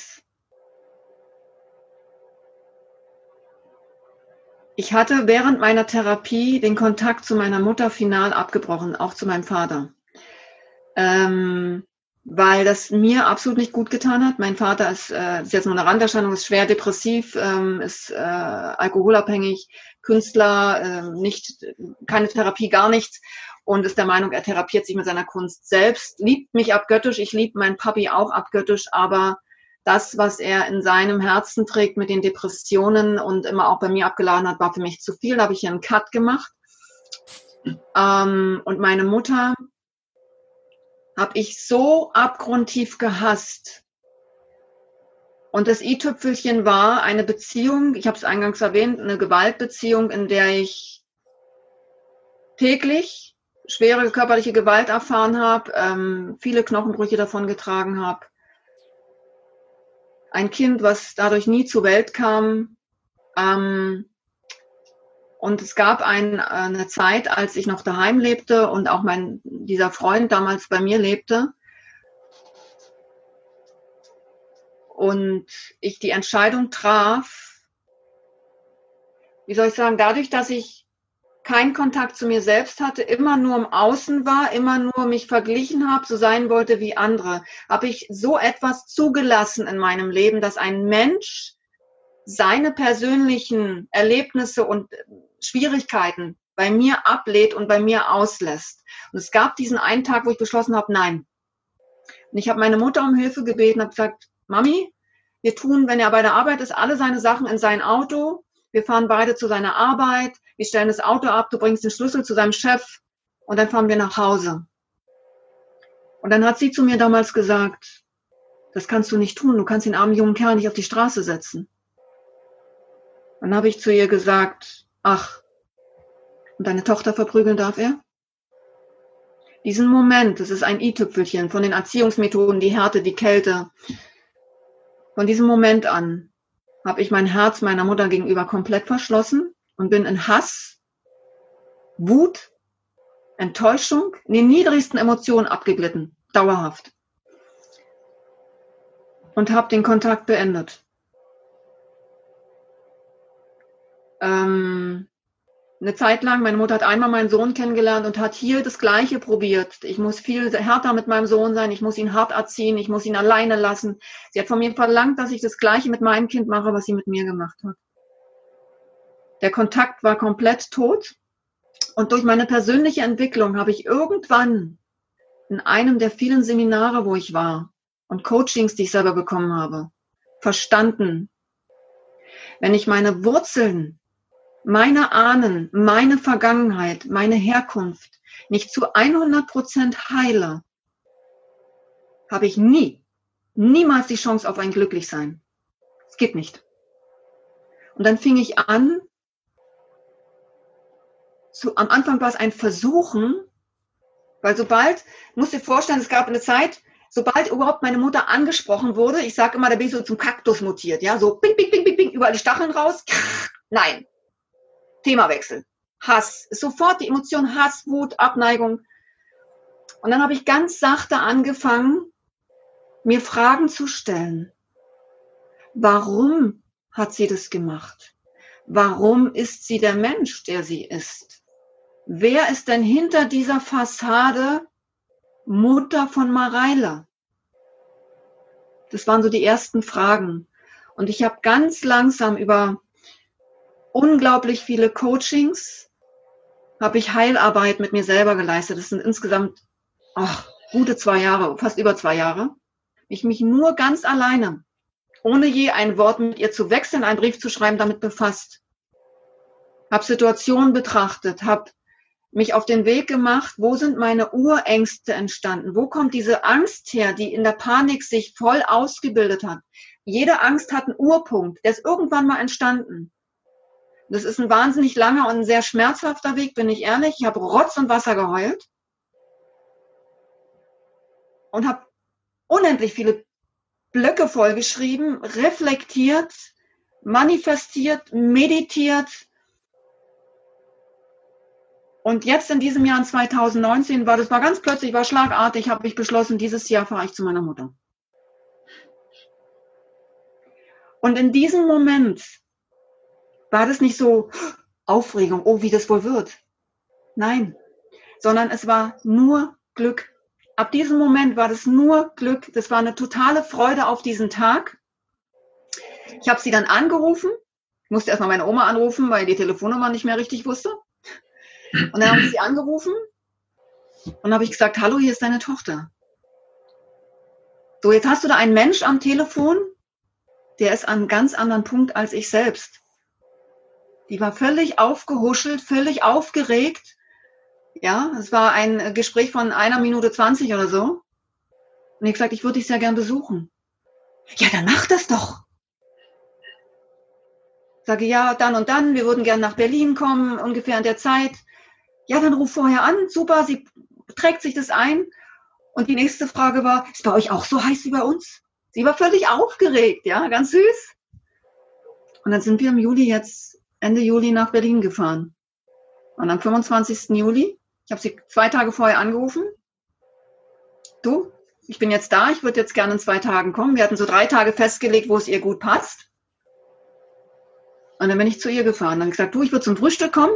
Ich hatte während meiner Therapie den Kontakt zu meiner Mutter final abgebrochen, auch zu meinem Vater. ähm, weil das mir absolut nicht gut getan hat. Mein Vater ist, äh, ist jetzt nur eine Randerscheinung, ist schwer depressiv, ähm, ist äh, alkoholabhängig, Künstler, äh, nicht keine Therapie, gar nichts und ist der Meinung, er therapiert sich mit seiner Kunst selbst, liebt mich abgöttisch, ich liebe meinen Papi auch abgöttisch, aber das, was er in seinem Herzen trägt mit den Depressionen und immer auch bei mir abgeladen hat, war für mich zu viel. Da habe ich einen Cut gemacht. Ähm, und meine Mutter habe ich so abgrundtief gehasst. Und das i-Tüpfelchen war eine Beziehung, ich habe es eingangs erwähnt, eine Gewaltbeziehung, in der ich täglich schwere körperliche Gewalt erfahren habe, ähm, viele Knochenbrüche davon getragen habe. Ein Kind, was dadurch nie zur Welt kam. Ähm, und es gab ein, eine Zeit, als ich noch daheim lebte und auch mein, dieser Freund damals bei mir lebte. Und ich die Entscheidung traf, wie soll ich sagen, dadurch, dass ich keinen Kontakt zu mir selbst hatte, immer nur im Außen war, immer nur mich verglichen habe, so sein wollte wie andere, habe ich so etwas zugelassen in meinem Leben, dass ein Mensch seine persönlichen Erlebnisse und Schwierigkeiten bei mir ablehnt und bei mir auslässt. Und es gab diesen einen Tag, wo ich beschlossen habe, nein. Und ich habe meine Mutter um Hilfe gebeten, habe gesagt, Mami, wir tun, wenn er bei der Arbeit ist, alle seine Sachen in sein Auto. Wir fahren beide zu seiner Arbeit. Wir stellen das Auto ab. Du bringst den Schlüssel zu seinem Chef und dann fahren wir nach Hause. Und dann hat sie zu mir damals gesagt, das kannst du nicht tun. Du kannst den armen jungen Kerl nicht auf die Straße setzen. Dann habe ich zu ihr gesagt, ach, und deine Tochter verprügeln darf er? Diesen Moment, das ist ein i-Tüpfelchen von den Erziehungsmethoden, die Härte, die Kälte. Von diesem Moment an habe ich mein Herz meiner Mutter gegenüber komplett verschlossen und bin in Hass, Wut, Enttäuschung, in den niedrigsten Emotionen abgeglitten, dauerhaft. Und habe den Kontakt beendet. ähm, eine Zeit lang, meine Mutter hat einmal meinen Sohn kennengelernt und hat hier das Gleiche probiert. Ich muss viel härter mit meinem Sohn sein, ich muss ihn hart erziehen, ich muss ihn alleine lassen. Sie hat von mir verlangt, dass ich das Gleiche mit meinem Kind mache, was sie mit mir gemacht hat. Der Kontakt war komplett tot. Und durch meine persönliche Entwicklung habe ich irgendwann in einem der vielen Seminare, wo ich war und Coachings, die ich selber bekommen habe, verstanden, wenn ich meine Wurzeln meine Ahnen, meine Vergangenheit, meine Herkunft nicht zu 100 Prozent heile, habe ich nie, niemals die Chance auf ein Glücklichsein. Es geht nicht. Und dann fing ich an, zu, am Anfang war es ein Versuchen, weil sobald, muss dir vorstellen, es gab eine Zeit, sobald überhaupt meine Mutter angesprochen wurde, ich sage immer, da bin ich so zum Kaktus mutiert, ja, so bing, bing, bing, bing, bing, überall die Stacheln raus. Nein, Themawechsel. Hass. Sofort die Emotion Hass, Wut, Abneigung. Und dann habe ich ganz sachte angefangen, mir Fragen zu stellen. Warum hat sie das gemacht? Warum ist sie der Mensch, der sie ist? Wer ist denn hinter dieser Fassade Mutter von Mareile? Das waren so die ersten Fragen. Und ich habe ganz langsam über unglaublich viele Coachings, habe ich Heilarbeit mit mir selber geleistet. Das sind insgesamt ach, gute zwei Jahre, fast über zwei Jahre. Ich mich nur ganz alleine, ohne je ein Wort mit ihr zu wechseln, einen Brief zu schreiben, damit befasst. Hab Situationen betrachtet, hab mich auf den Weg gemacht, wo sind meine Urängste entstanden? Wo kommt diese Angst her, die in der Panik sich voll ausgebildet hat? Jede Angst hat einen Urpunkt, der ist irgendwann mal entstanden. Das ist ein wahnsinnig langer und ein sehr schmerzhafter Weg, bin ich ehrlich. Ich habe Rotz und Wasser geheult und habe unendlich viele Blöcke vollgeschrieben, reflektiert, manifestiert, meditiert. Und jetzt in diesem Jahr in 2019 war das war ganz plötzlich, war schlagartig, habe ich beschlossen, dieses Jahr fahre ich zu meiner Mutter. Und in diesem Moment war das nicht so Aufregung, oh, wie das wohl wird. Nein, sondern es war nur Glück. ab diesem Moment war das nur Glück. Das war eine totale Freude auf diesen Tag. Ich habe sie dann angerufen. Musste erstmal meine Oma anrufen, weil die Telefonnummer nicht mehr richtig wusste. Und dann habe ich sie angerufen und habe ich gesagt, hallo, hier ist deine Tochter. So, jetzt hast du da einen Mensch am Telefon, der ist an einem ganz anderen Punkt als ich selbst. Die war völlig aufgehuschelt, völlig aufgeregt. Ja, es war ein Gespräch von einer Minute zwanzig oder so. Und ich gesagt, ich würde dich sehr gern besuchen. Ja, dann mach das doch. Sage, ja, dann und dann, wir würden gern nach Berlin kommen, ungefähr an der Zeit. Ja, dann ruf vorher an, super, sie trägt sich das ein. Und die nächste Frage war, ist bei euch auch so heiß wie bei uns? Sie war völlig aufgeregt, ja, ganz süß. Und dann sind wir im Juli jetzt, Ende Juli nach Berlin gefahren. Und am 25. Juli, ich habe sie zwei Tage vorher angerufen. Du, ich bin jetzt da, ich würde jetzt gerne in zwei Tagen kommen. Wir hatten so drei Tage festgelegt, wo es ihr gut passt. Und dann bin ich zu ihr gefahren. Dann gesagt, du, ich würde zum Frühstück kommen.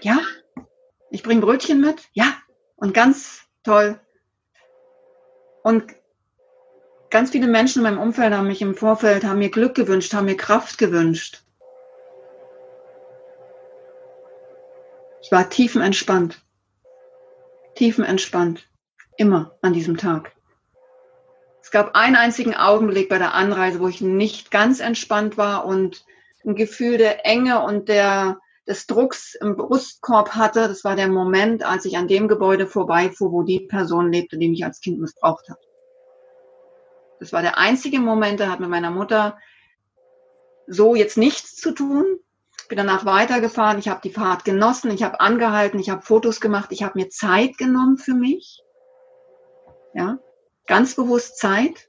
Ja. Ich bringe Brötchen mit. Ja. Und ganz toll. Und ganz viele Menschen in meinem Umfeld haben mich im Vorfeld, haben mir Glück gewünscht, haben mir Kraft gewünscht. Ich war tiefenentspannt. Tiefenentspannt. Immer an diesem Tag. Es gab einen einzigen Augenblick bei der Anreise, wo ich nicht ganz entspannt war und ein Gefühl der Enge und der, des Drucks im Brustkorb hatte. Das war der Moment, als ich an dem Gebäude vorbeifuhr, wo die Person lebte, die mich als Kind missbraucht hat. Das war der einzige Moment, der hat mit meiner Mutter so jetzt nichts zu tun. Bin danach weitergefahren, ich habe die Fahrt genossen, ich habe angehalten, ich habe Fotos gemacht, ich habe mir Zeit genommen für mich. Ja, ganz bewusst Zeit.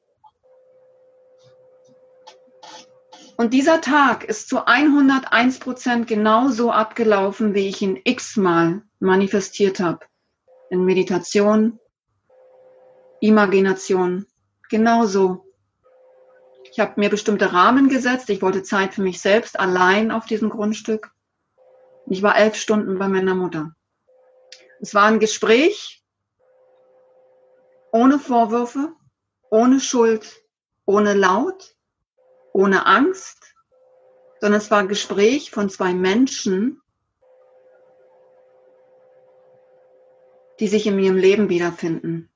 Und dieser Tag ist zu 101 Prozent genau so abgelaufen, wie ich ihn x-mal manifestiert habe. In Meditation, Imagination, Genauso. Ich habe mir bestimmte Rahmen gesetzt. Ich wollte Zeit für mich selbst allein auf diesem Grundstück. Ich war elf Stunden bei meiner Mutter. Es war ein Gespräch ohne Vorwürfe, ohne Schuld, ohne Laut, ohne Angst, sondern es war ein Gespräch von zwei Menschen, die sich in ihrem Leben wiederfinden.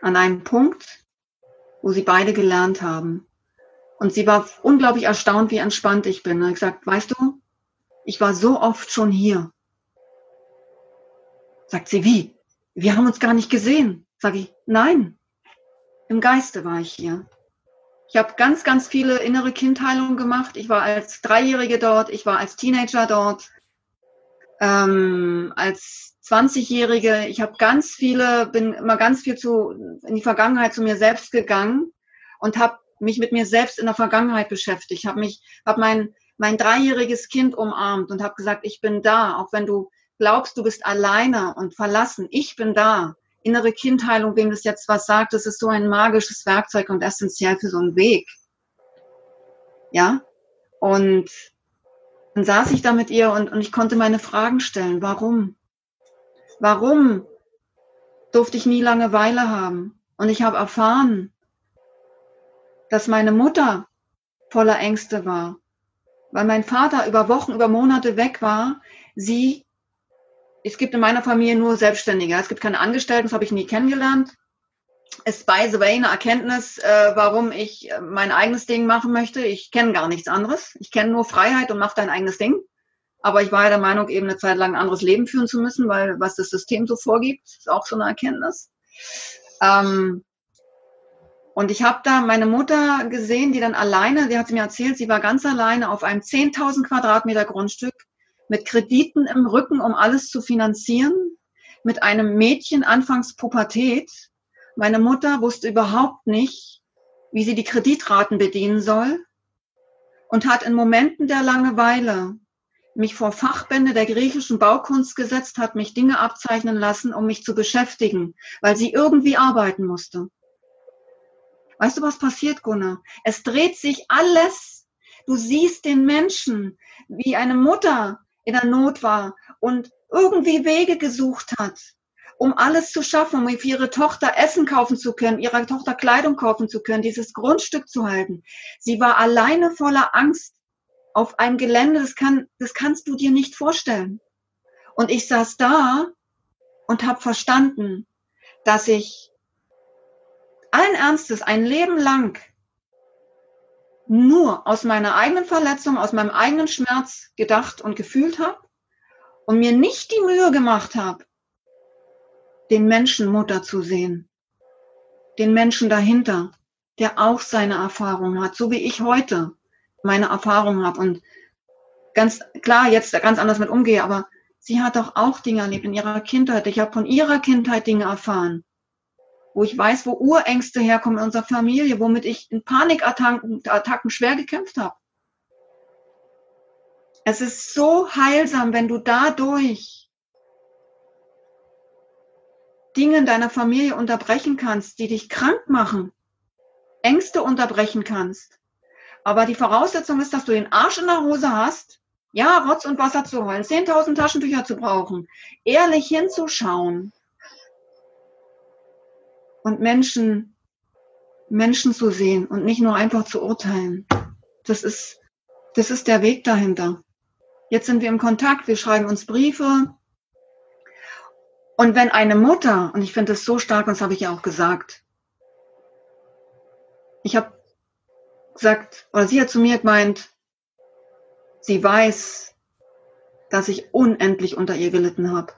An einem Punkt, wo sie beide gelernt haben. Und sie war unglaublich erstaunt, wie entspannt ich bin. Ich gesagt, weißt du, ich war so oft schon hier. Sagt sie, wie? Wir haben uns gar nicht gesehen. Sag ich, nein, im Geiste war ich hier. Ich habe ganz, ganz viele innere Kindheilungen gemacht. Ich war als Dreijährige dort, ich war als Teenager dort, ähm, als 20-Jährige, ich habe ganz viele, bin immer ganz viel zu, in die Vergangenheit zu mir selbst gegangen und habe mich mit mir selbst in der Vergangenheit beschäftigt, habe mich, habe mein, mein dreijähriges Kind umarmt und habe gesagt, ich bin da, auch wenn du glaubst, du bist alleine und verlassen, ich bin da. Innere Kindheilung, wem das jetzt was sagt, das ist so ein magisches Werkzeug und essentiell für so einen Weg. Ja? Und dann saß ich da mit ihr und, und ich konnte meine Fragen stellen. Warum? Warum durfte ich nie Langeweile haben? Und ich habe erfahren, dass meine Mutter voller Ängste war, weil mein Vater über Wochen, über Monate weg war. Sie, es gibt in meiner Familie nur Selbstständige, es gibt keine Angestellten, das habe ich nie kennengelernt ist by the way eine Erkenntnis, äh, warum ich äh, mein eigenes Ding machen möchte. Ich kenne gar nichts anderes. Ich kenne nur Freiheit und mach dein eigenes Ding. Aber ich war ja der Meinung, eben eine Zeit lang ein anderes Leben führen zu müssen, weil was das System so vorgibt, ist auch so eine Erkenntnis. Ähm, und ich habe da meine Mutter gesehen, die dann alleine, die hat mir erzählt, sie war ganz alleine auf einem 10.000 Quadratmeter Grundstück mit Krediten im Rücken, um alles zu finanzieren, mit einem Mädchen anfangs Pubertät, meine Mutter wusste überhaupt nicht, wie sie die Kreditraten bedienen soll und hat in Momenten der Langeweile mich vor Fachbände der griechischen Baukunst gesetzt, hat mich Dinge abzeichnen lassen, um mich zu beschäftigen, weil sie irgendwie arbeiten musste. Weißt du, was passiert, Gunnar? Es dreht sich alles. Du siehst den Menschen, wie eine Mutter in der Not war und irgendwie Wege gesucht hat, um alles zu schaffen, um für ihre Tochter Essen kaufen zu können, ihrer Tochter Kleidung kaufen zu können, dieses Grundstück zu halten. Sie war alleine voller Angst auf einem Gelände, das, kann, das kannst du dir nicht vorstellen. Und ich saß da und habe verstanden, dass ich allen Ernstes ein Leben lang nur aus meiner eigenen Verletzung, aus meinem eigenen Schmerz gedacht und gefühlt habe und mir nicht die Mühe gemacht habe, den Menschen Mutter zu sehen, den Menschen dahinter, der auch seine Erfahrungen hat, so wie ich heute meine Erfahrungen habe und ganz klar jetzt ganz anders mit umgehe, aber sie hat doch auch Dinge erlebt in ihrer Kindheit. Ich habe von ihrer Kindheit Dinge erfahren, wo ich weiß, wo Urängste herkommen in unserer Familie, womit ich in Panikattacken Attacken schwer gekämpft habe. Es ist so heilsam, wenn du dadurch Dinge in deiner Familie unterbrechen kannst, die dich krank machen, Ängste unterbrechen kannst. Aber die Voraussetzung ist, dass du den Arsch in der Hose hast, ja, Rotz und Wasser zu holen, 10.000 Taschentücher zu brauchen, ehrlich hinzuschauen und Menschen, Menschen zu sehen und nicht nur einfach zu urteilen. Das ist, das ist der Weg dahinter. Jetzt sind wir im Kontakt, wir schreiben uns Briefe. Und wenn eine Mutter, und ich finde das so stark, und das habe ich ja auch gesagt, ich habe gesagt, oder sie hat zu mir gemeint, sie weiß, dass ich unendlich unter ihr gelitten habe.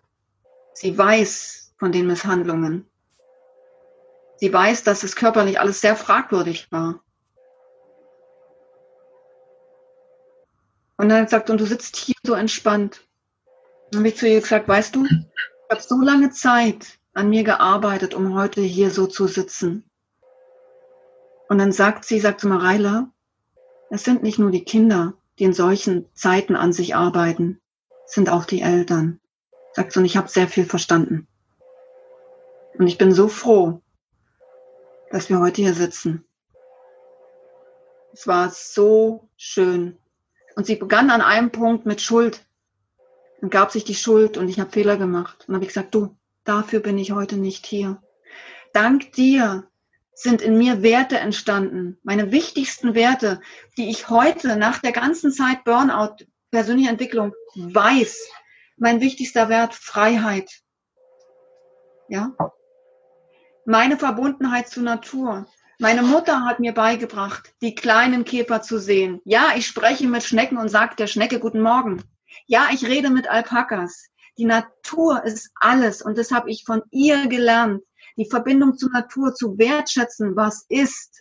Sie weiß von den Misshandlungen. Sie weiß, dass es körperlich alles sehr fragwürdig war. Und dann hat sie gesagt, und du sitzt hier so entspannt. Dann habe ich zu ihr gesagt, weißt du, ich habe so lange Zeit an mir gearbeitet, um heute hier so zu sitzen. Und dann sagt sie, sagt zu Mareila, es sind nicht nur die Kinder, die in solchen Zeiten an sich arbeiten, es sind auch die Eltern. Sagt sie, und ich habe sehr viel verstanden. Und ich bin so froh, dass wir heute hier sitzen. Es war so schön. Und sie begann an einem Punkt mit Schuld und gab sich die Schuld und ich habe Fehler gemacht. Und habe ich gesagt, du, dafür bin ich heute nicht hier. Dank dir sind in mir Werte entstanden, meine wichtigsten Werte, die ich heute nach der ganzen Zeit Burnout, persönliche Entwicklung weiß. Mein wichtigster Wert, Freiheit. Ja. Meine Verbundenheit zur Natur. Meine Mutter hat mir beigebracht, die kleinen Käfer zu sehen. Ja, ich spreche mit Schnecken und sage der Schnecke Guten Morgen. Ja, ich rede mit Alpakas. Die Natur ist alles und das habe ich von ihr gelernt. Die Verbindung zur Natur zu wertschätzen, was ist.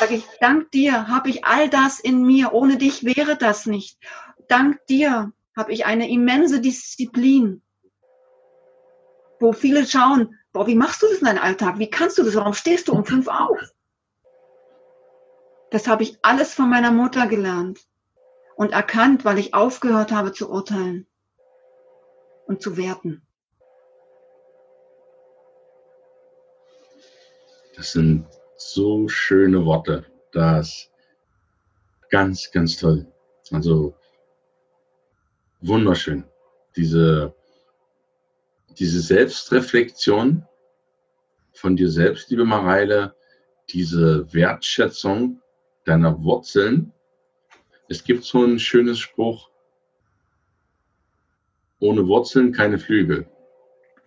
Sag ich, dank dir habe ich all das in mir. Ohne dich wäre das nicht. Dank dir habe ich eine immense Disziplin, wo viele schauen, boah, wie machst du das in deinem Alltag? Wie kannst du das? Warum stehst du um fünf auf? Das habe ich alles von meiner Mutter gelernt und erkannt, weil ich aufgehört habe zu urteilen und zu werten. Das sind so schöne Worte. Das ganz, ganz toll. Also wunderschön. Diese diese Selbstreflexion von dir selbst, liebe Mareile, diese Wertschätzung deiner Wurzeln. Es gibt so ein schönes Spruch, ohne Wurzeln keine Flügel.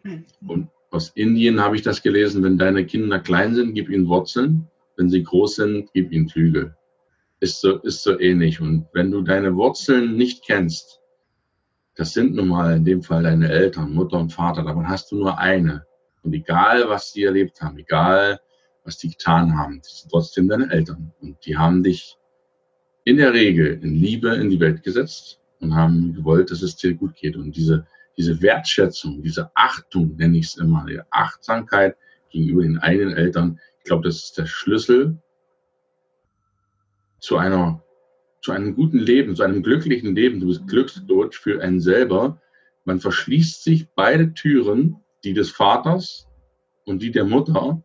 Hm. Und aus Indien habe ich das gelesen, wenn deine Kinder klein sind, gib ihnen Wurzeln, wenn sie groß sind, gib ihnen Flügel. Ist so, ist so ähnlich. Und wenn du deine Wurzeln nicht kennst, das sind nun mal in dem Fall deine Eltern, Mutter und Vater, davon hast du nur eine. Und egal, was die erlebt haben, egal, was die getan haben, die sind trotzdem deine Eltern. Und die haben dich in der Regel in Liebe in die Welt gesetzt und haben gewollt, dass es dir gut geht. Und diese, diese Wertschätzung, diese Achtung, nenne ich es immer, die Achtsamkeit gegenüber den eigenen Eltern, ich glaube, das ist der Schlüssel zu einer zu einem guten Leben, zu einem glücklichen Leben, du bist Glückscoach für einen selber. Man verschließt sich beide Türen, die des Vaters und die der Mutter,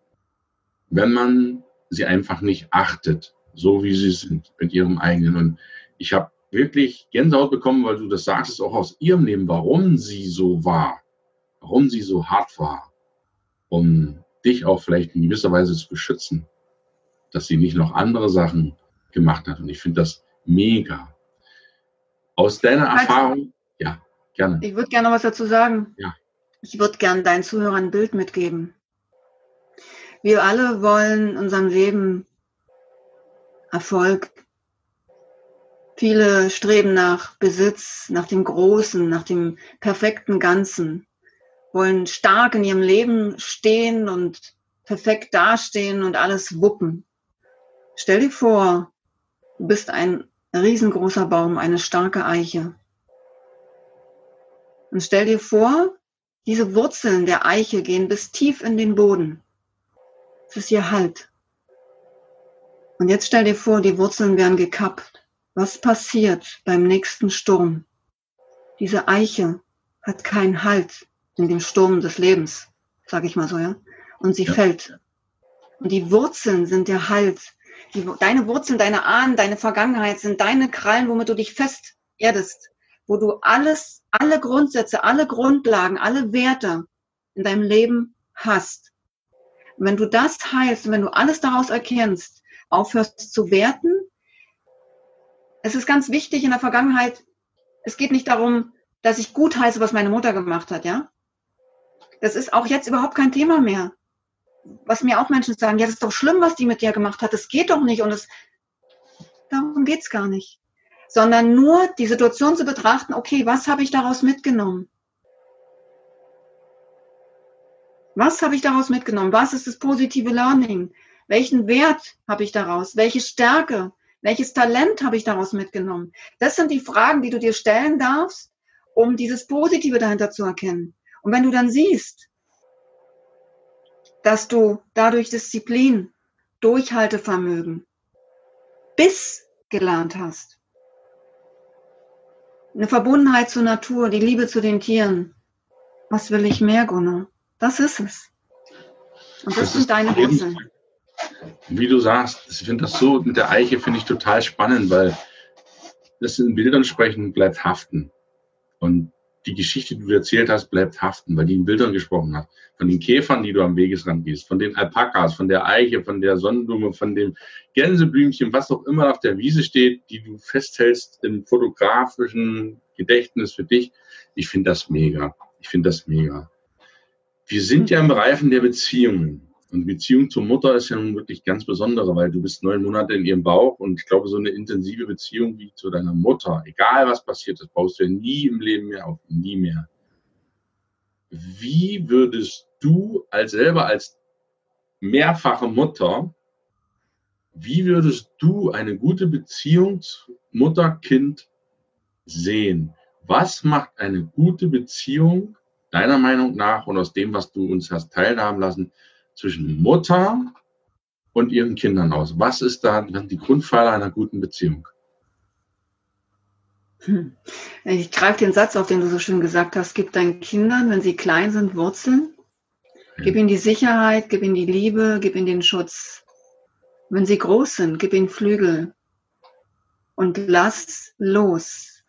wenn man sie einfach nicht achtet, so wie sie sind, mit ihrem eigenen. Und ich habe wirklich Gänsehaut bekommen, weil du das sagst, auch aus ihrem Leben, warum sie so war. warum sie so hart war, um dich auch vielleicht in gewisser Weise zu beschützen, dass sie nicht noch andere Sachen gemacht hat. Und ich finde das mega. Aus deiner also, Erfahrung, ja, gerne. Ich würde gerne noch was dazu sagen. Ja. Ich würde gerne deinen Zuhörern ein Bild mitgeben. Wir alle wollen in unserem Leben Erfolg. Viele streben nach Besitz, nach dem Großen, nach dem perfekten Ganzen, wollen stark in ihrem Leben stehen und perfekt dastehen und alles wuppen. Stell dir vor, du bist ein riesengroßer Baum, eine starke Eiche. Und stell dir vor, diese Wurzeln der Eiche gehen bis tief in den Boden. Es ist ihr Halt. Und jetzt stell dir vor, die Wurzeln werden gekappt. Was passiert beim nächsten Sturm? Diese Eiche hat keinen Halt in dem Sturm des Lebens, sage ich mal so, ja. Und sie ja. fällt. Und die Wurzeln sind der Halt. Die, deine Wurzeln, deine Ahnen, deine Vergangenheit sind deine Krallen, womit du dich fest erdest, wo du alles, alle Grundsätze, alle Grundlagen, alle Werte in deinem Leben hast. Und wenn du das heilst und wenn du alles daraus erkennst, aufhörst zu werten. Es ist ganz wichtig in der Vergangenheit, es geht nicht darum, dass ich gut heiße, was meine Mutter gemacht hat, ja. Das ist auch jetzt überhaupt kein Thema mehr. Was mir auch Menschen sagen, ja, das ist doch schlimm, was die mit dir gemacht hat, das geht doch nicht und es, darum geht's gar nicht. Sondern nur die Situation zu betrachten, okay, was habe ich daraus mitgenommen? Was habe ich daraus mitgenommen? Was ist das positive Learning? Welchen Wert habe ich daraus? Welche Stärke? Welches Talent habe ich daraus mitgenommen? Das sind die Fragen, die du dir stellen darfst, um dieses Positive dahinter zu erkennen. Und wenn du dann siehst, dass du dadurch Disziplin, Durchhaltevermögen, Biss gelernt hast, eine Verbundenheit zur Natur, die Liebe zu den Tieren, was will ich mehr, Gunnar? Das ist es. Und das, das sind deine Wurzeln wie du sagst, ich finde das so mit der Eiche finde ich total spannend, weil das in Bildern sprechen bleibt haften. Und die Geschichte, die du erzählt hast, bleibt haften, weil die in Bildern gesprochen hat. Von den Käfern, die du am Wegesrand gehst, von den Alpakas, von der Eiche, von der Sonnenblume, von dem Gänseblümchen, was auch immer auf der Wiese steht, die du festhältst im fotografischen Gedächtnis für dich. Ich finde das mega. Ich finde das mega. Wir sind ja im Reifen der Beziehungen. Und Beziehung zur Mutter ist ja nun wirklich ganz besondere, weil du bist neun Monate in ihrem Bauch und ich glaube, so eine intensive Beziehung wie zu deiner Mutter, egal was passiert, das baust du ja nie im Leben mehr auf, nie mehr. Wie würdest du als selber als mehrfache Mutter, wie würdest du eine gute Beziehung Mutter-Kind sehen? Was macht eine gute Beziehung deiner Meinung nach und aus dem, was du uns hast teilhaben lassen, zwischen Mutter und ihren Kindern aus? Was ist da die Grundpfeiler einer guten Beziehung? Hm. Ich greife den Satz auf, den du so schön gesagt hast. Gib deinen Kindern, wenn sie klein sind, Wurzeln. Gib ihnen die Sicherheit, gib ihnen die Liebe, gib ihnen den Schutz. Wenn sie groß sind, gib ihnen Flügel. Und lass los.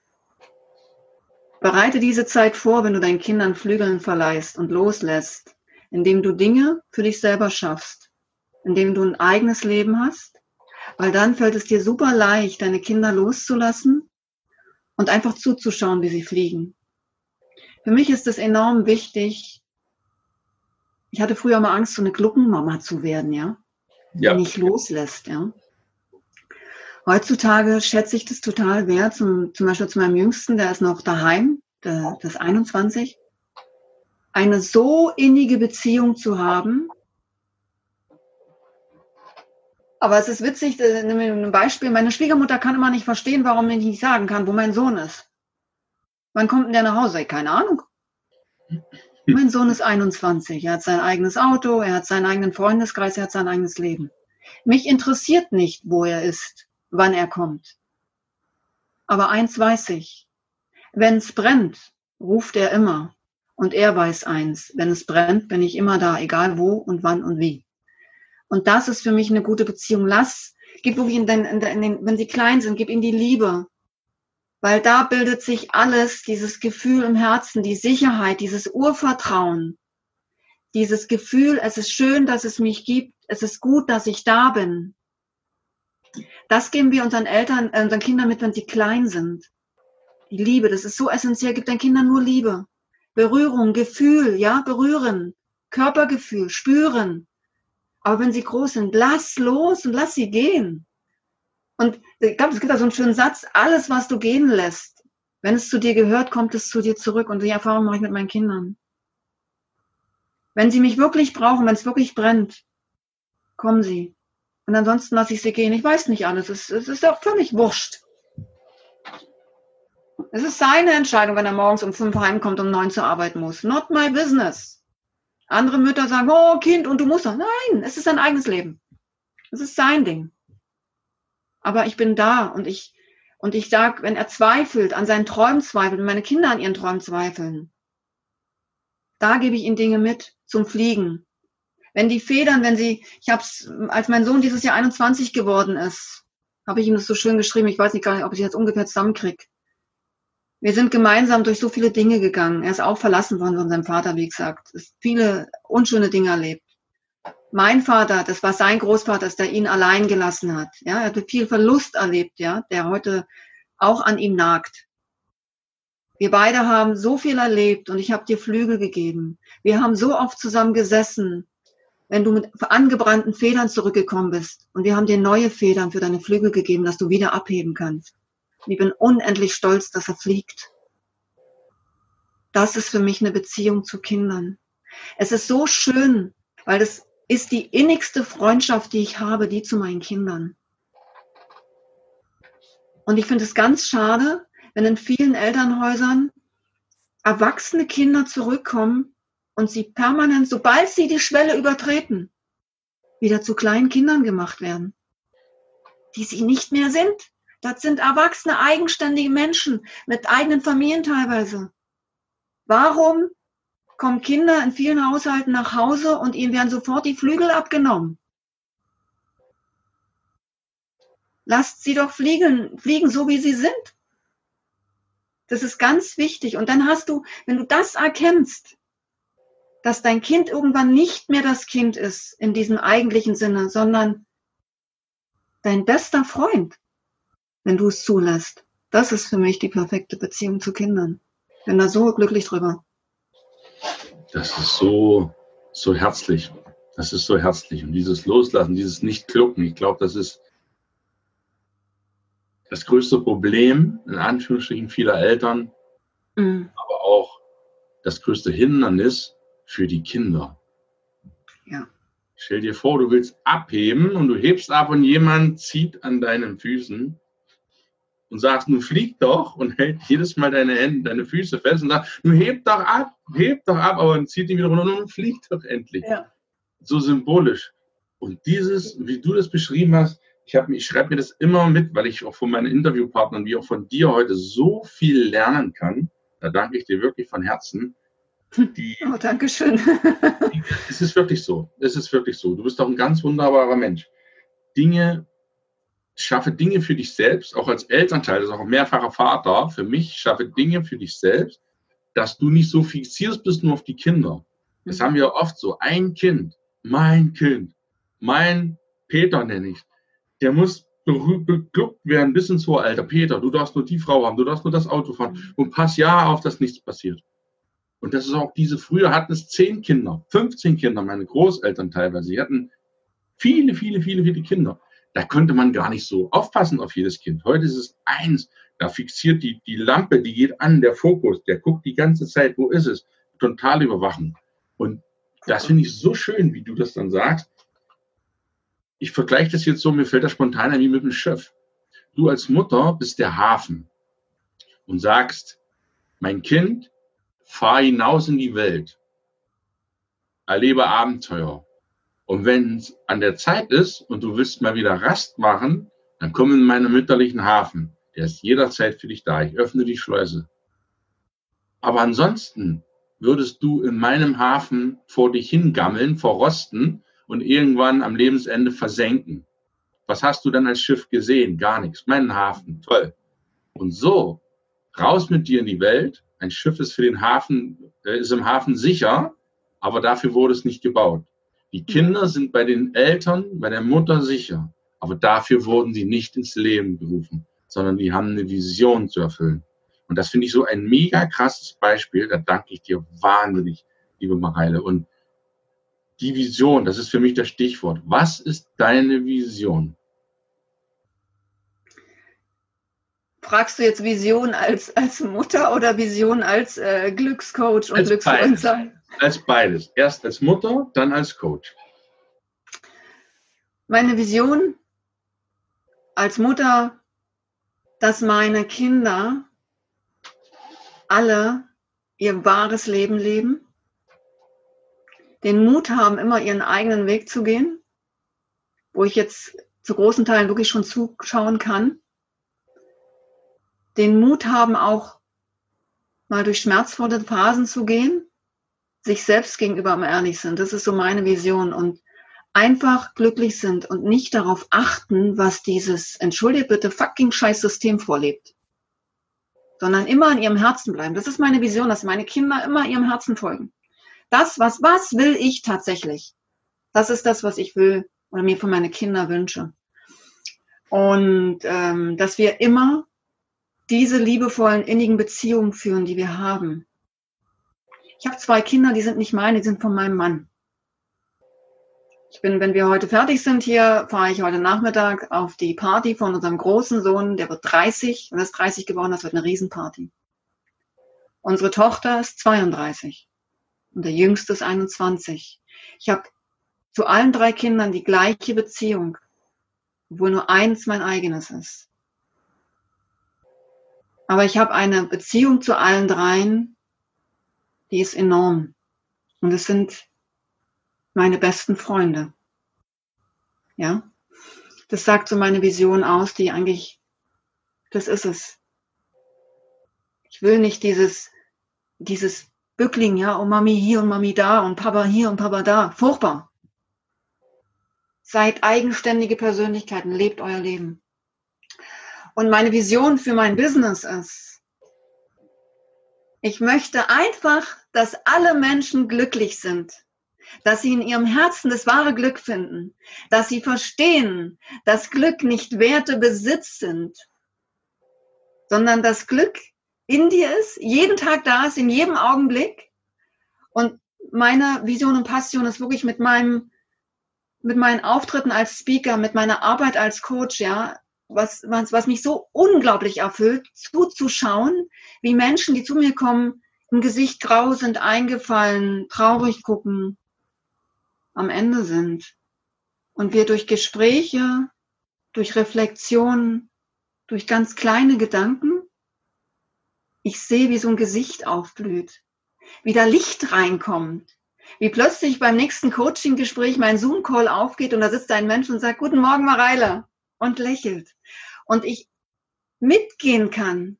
Bereite diese Zeit vor, wenn du deinen Kindern Flügeln verleihst und loslässt indem du Dinge für dich selber schaffst, indem du ein eigenes Leben hast, weil dann fällt es dir super leicht, deine Kinder loszulassen und einfach zuzuschauen, wie sie fliegen. Für mich ist es enorm wichtig. Ich hatte früher mal Angst, so eine Gluckenmama zu werden, ja, ja. die nicht loslässt, ja. Heutzutage schätze ich das total wert, zum, zum Beispiel zu meinem Jüngsten, der ist noch daheim, der, der ist 21 eine so innige Beziehung zu haben. Aber es ist witzig, äh, ein Beispiel, meine Schwiegermutter kann immer nicht verstehen, warum ich nicht sagen kann, wo mein Sohn ist. Wann kommt denn der nach Hause? Keine Ahnung. Mein Sohn ist 21, er hat sein eigenes Auto, er hat seinen eigenen Freundeskreis, er hat sein eigenes Leben. Mich interessiert nicht, wo er ist, wann er kommt. Aber eins weiß ich, wenn es brennt, ruft er immer. Und er weiß eins, wenn es brennt, bin ich immer da, egal wo und wann und wie. Und das ist für mich eine gute Beziehung. Lass, gib wirklich in den, in den, wenn sie klein sind, gib ihnen die Liebe. Weil da bildet sich alles, dieses Gefühl im Herzen, die Sicherheit, dieses Urvertrauen, dieses Gefühl, es ist schön, dass es mich gibt, es ist gut, dass ich da bin. Das geben wir unseren Eltern, äh, unseren Kindern mit, wenn sie klein sind. Die Liebe, das ist so essentiell, gibt deinen Kindern nur Liebe. Berührung, Gefühl, ja, berühren, Körpergefühl, spüren. Aber wenn sie groß sind, lass los und lass sie gehen. Und ich glaube, es gibt da so einen schönen Satz, alles, was du gehen lässt, wenn es zu dir gehört, kommt es zu dir zurück. Und die Erfahrung mache ich mit meinen Kindern. Wenn sie mich wirklich brauchen, wenn es wirklich brennt, kommen sie. Und ansonsten lasse ich sie gehen. Ich weiß nicht alles. Es, ist auch völlig wurscht. Es ist seine Entscheidung, wenn er morgens um fünf heimkommt und um neun zur Arbeit muss. Not my business. Andere Mütter sagen, oh Kind, und du musst doch. Nein, es ist sein eigenes Leben. Es ist sein Ding. Aber ich bin da und ich, und ich sag, wenn er zweifelt, an seinen Träumen zweifelt, meine Kinder an ihren Träumen zweifeln, da gebe ich ihnen Dinge mit zum Fliegen. Wenn die Federn, wenn sie, ich habe es, als mein Sohn dieses Jahr 21 geworden ist, habe ich ihm das so schön geschrieben, ich weiß nicht gar nicht, ob ich jetzt ungefähr zusammenkriege. Wir sind gemeinsam durch so viele Dinge gegangen. Er ist auch verlassen worden von seinem Vater, wie gesagt. Es viele unschöne Dinge erlebt. Mein Vater, das war sein Großvater, der ihn allein gelassen hat. Ja, er hat viel Verlust erlebt, ja, der heute auch an ihm nagt. Wir beide haben so viel erlebt und ich habe dir Flügel gegeben. Wir haben so oft zusammen gesessen, wenn du mit angebrannten Federn zurückgekommen bist und wir haben dir neue Federn für deine Flügel gegeben, dass du wieder abheben kannst. Ich bin unendlich stolz, dass er fliegt. Das ist für mich eine Beziehung zu Kindern. Es ist so schön, weil es ist die innigste Freundschaft, die ich habe, die zu meinen Kindern. Und ich finde es ganz schade, wenn in vielen Elternhäusern erwachsene Kinder zurückkommen und sie permanent, sobald sie die Schwelle übertreten, wieder zu kleinen Kindern gemacht werden, die sie nicht mehr sind. Das sind erwachsene, eigenständige Menschen mit eigenen Familien teilweise. Warum kommen Kinder in vielen Haushalten nach Hause und ihnen werden sofort die Flügel abgenommen? Lasst sie doch fliegen, fliegen so wie sie sind. Das ist ganz wichtig. Und dann hast du, wenn du das erkennst, dass dein Kind irgendwann nicht mehr das Kind ist in diesem eigentlichen Sinne, sondern dein bester Freund, wenn du es zulässt. Das ist für mich die perfekte Beziehung zu Kindern. Ich bin da so glücklich drüber. Das ist so, so herzlich. Das ist so herzlich. Und dieses Loslassen, dieses Nicht-Klucken, ich glaube, das ist das größte Problem, in Anführungsstrichen, vieler Eltern, mhm. aber auch das größte Hindernis für die Kinder. Ja. Stell dir vor, du willst abheben und du hebst ab und jemand zieht an deinen Füßen und sagst, nun flieg doch und hält jedes Mal deine Hände, deine Füße fest und sagt, nun heb doch ab, heb doch ab, aber dann zieht ihn wieder runter und flieg doch endlich. Ja. So symbolisch. Und dieses, wie du das beschrieben hast, ich, ich schreibe mir das immer mit, weil ich auch von meinen Interviewpartnern wie auch von dir heute so viel lernen kann. Da danke ich dir wirklich von Herzen. Die, oh, danke schön. es ist wirklich so. Es ist wirklich so. Du bist doch ein ganz wunderbarer Mensch. Dinge, schaffe Dinge für dich selbst, auch als Elternteil, das ist auch ein mehrfacher Vater. Für mich schaffe Dinge für dich selbst, dass du nicht so fixiert bist nur auf die Kinder. Das mhm. haben wir oft so. Ein Kind, mein Kind, mein Peter nenne ich der muss beglückt werden bis ins hohe Alter. Peter, du darfst nur die Frau haben, du darfst nur das Auto fahren und pass ja auf, dass nichts passiert. Und das ist auch diese, früher hatten es zehn Kinder, 15 Kinder, meine Großeltern teilweise, sie hatten viele, viele, viele, viele Kinder. Da konnte man gar nicht so aufpassen auf jedes Kind. Heute ist es eins, da fixiert die, die Lampe, die geht an, der Fokus, der guckt die ganze Zeit, wo ist es? Total überwachen. Und das finde ich so schön, wie du das dann sagst ich vergleiche das jetzt so, mir fällt das spontan ein wie mit dem Schiff. Du als Mutter bist der Hafen und sagst, mein Kind, fahr hinaus in die Welt, erlebe Abenteuer. Und wenn es an der Zeit ist und du willst mal wieder Rast machen, dann komm in meinen mütterlichen Hafen. Der ist jederzeit für dich da. Ich öffne die Schleuse. Aber ansonsten würdest du in meinem Hafen vor dich hingammeln, verrosten und irgendwann am Lebensende versenken. Was hast du dann als Schiff gesehen? Gar nichts. Meinen Hafen, toll. Und so raus mit dir in die Welt. Ein Schiff ist für den Hafen, äh, ist im Hafen sicher, aber dafür wurde es nicht gebaut. Die Kinder sind bei den Eltern, bei der Mutter sicher, aber dafür wurden sie nicht ins Leben gerufen, sondern die haben eine Vision zu erfüllen. Und das finde ich so ein mega krasses Beispiel. Da danke ich dir wahnsinnig, liebe Mareile. Und die Vision, das ist für mich das Stichwort. Was ist deine Vision? Fragst du jetzt Vision als, als Mutter oder Vision als äh, Glückscoach und Glücksfreund Als beides. Erst als Mutter, dann als Coach. Meine Vision als Mutter, dass meine Kinder alle ihr wahres Leben leben, den Mut haben, immer ihren eigenen Weg zu gehen, wo ich jetzt zu großen Teilen wirklich schon zuschauen kann, den Mut haben, auch mal durch schmerzvolle Phasen zu gehen, sich selbst gegenüber am ehrlich sind. Das ist so meine Vision und einfach glücklich sind und nicht darauf achten, was dieses, entschuldigt bitte, fucking scheiß System vorlebt. Sondern immer an ihrem Herzen bleiben. Das ist meine Vision, dass meine Kinder immer ihrem Herzen folgen. Das, was, was will ich tatsächlich? Das ist das, was ich will oder mir von meinen Kindern wünsche. Und ähm, dass wir immer diese liebevollen, innigen Beziehungen führen, die wir haben. Ich habe zwei Kinder, die sind nicht meine, die sind von meinem Mann. Ich bin, wenn wir heute fertig sind hier, fahre ich heute Nachmittag auf die Party von unserem großen Sohn, der wird 30 und ist 30 geworden, das wird eine Riesenparty. Unsere Tochter ist 32 und der jüngste ist 21. Ich habe zu allen drei Kindern die gleiche Beziehung, obwohl nur eins mein eigenes ist. Aber ich habe eine Beziehung zu allen dreien, die ist enorm. Und es sind meine besten Freunde. Ja, das sagt so meine Vision aus, die eigentlich, das ist es. Ich will nicht dieses, dieses Bückling, ja, und Mami hier und Mami da und Papa hier und Papa da. Furchtbar. Seid eigenständige Persönlichkeiten, lebt euer Leben. Und meine Vision für mein Business ist, ich möchte einfach, dass alle Menschen glücklich sind, dass sie in ihrem Herzen das wahre Glück finden, dass sie verstehen, dass Glück nicht Werte Besitz sind, sondern das Glück in dir ist, jeden Tag da ist, in jedem Augenblick. Und meine Vision und Passion ist wirklich mit meinem, mit meinen Auftritten als Speaker, mit meiner Arbeit als Coach, ja, was, was, was mich so unglaublich erfüllt, zuzuschauen, wie Menschen, die zu mir kommen, im Gesicht grau sind, eingefallen, traurig gucken, am Ende sind. Und wir durch Gespräche, durch Reflexion, durch ganz kleine Gedanken ich sehe, wie so ein Gesicht aufblüht, wie da Licht reinkommt, wie plötzlich beim nächsten Coaching-Gespräch mein Zoom-Call aufgeht und da sitzt ein Mensch und sagt, guten Morgen, Mareile, und lächelt. Und ich mitgehen kann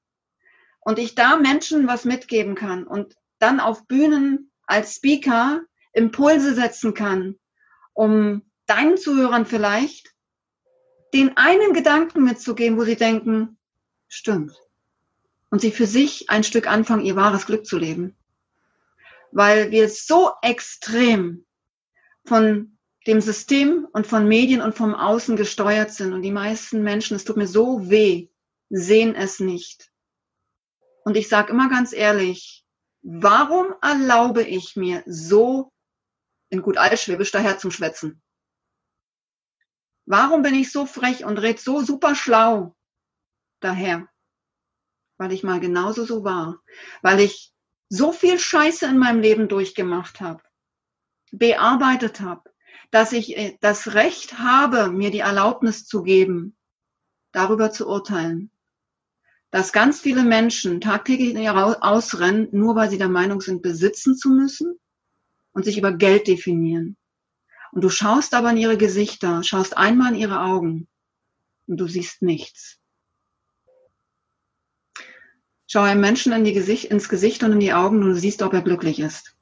und ich da Menschen was mitgeben kann und dann auf Bühnen als Speaker Impulse setzen kann, um deinen Zuhörern vielleicht den einen Gedanken mitzugeben, wo sie denken, stimmt und sie für sich ein Stück anfangen, ihr wahres Glück zu leben. Weil wir so extrem von dem System und von Medien und vom Außen gesteuert sind und die meisten Menschen, es tut mir so weh, sehen es nicht. Und ich sage immer ganz ehrlich, warum erlaube ich mir so in gut Altschwäbisch daher zum Schwätzen? Warum bin ich so frech und red so super schlau daher? weil ich mal genauso so war, weil ich so viel Scheiße in meinem Leben durchgemacht habe, bearbeitet habe, dass ich äh, das Recht habe, mir die Erlaubnis zu geben, darüber zu urteilen. Dass ganz viele Menschen tagtäglich ausrennen, nur weil sie der Meinung sind, besitzen zu müssen und sich über Geld definieren. Und du schaust aber in ihre Gesichter, schaust einmal in ihre Augen und du siehst nichts. Schau einem Menschen in Gesicht, ins Gesicht und in die Augen und du siehst, ob er glücklich ist.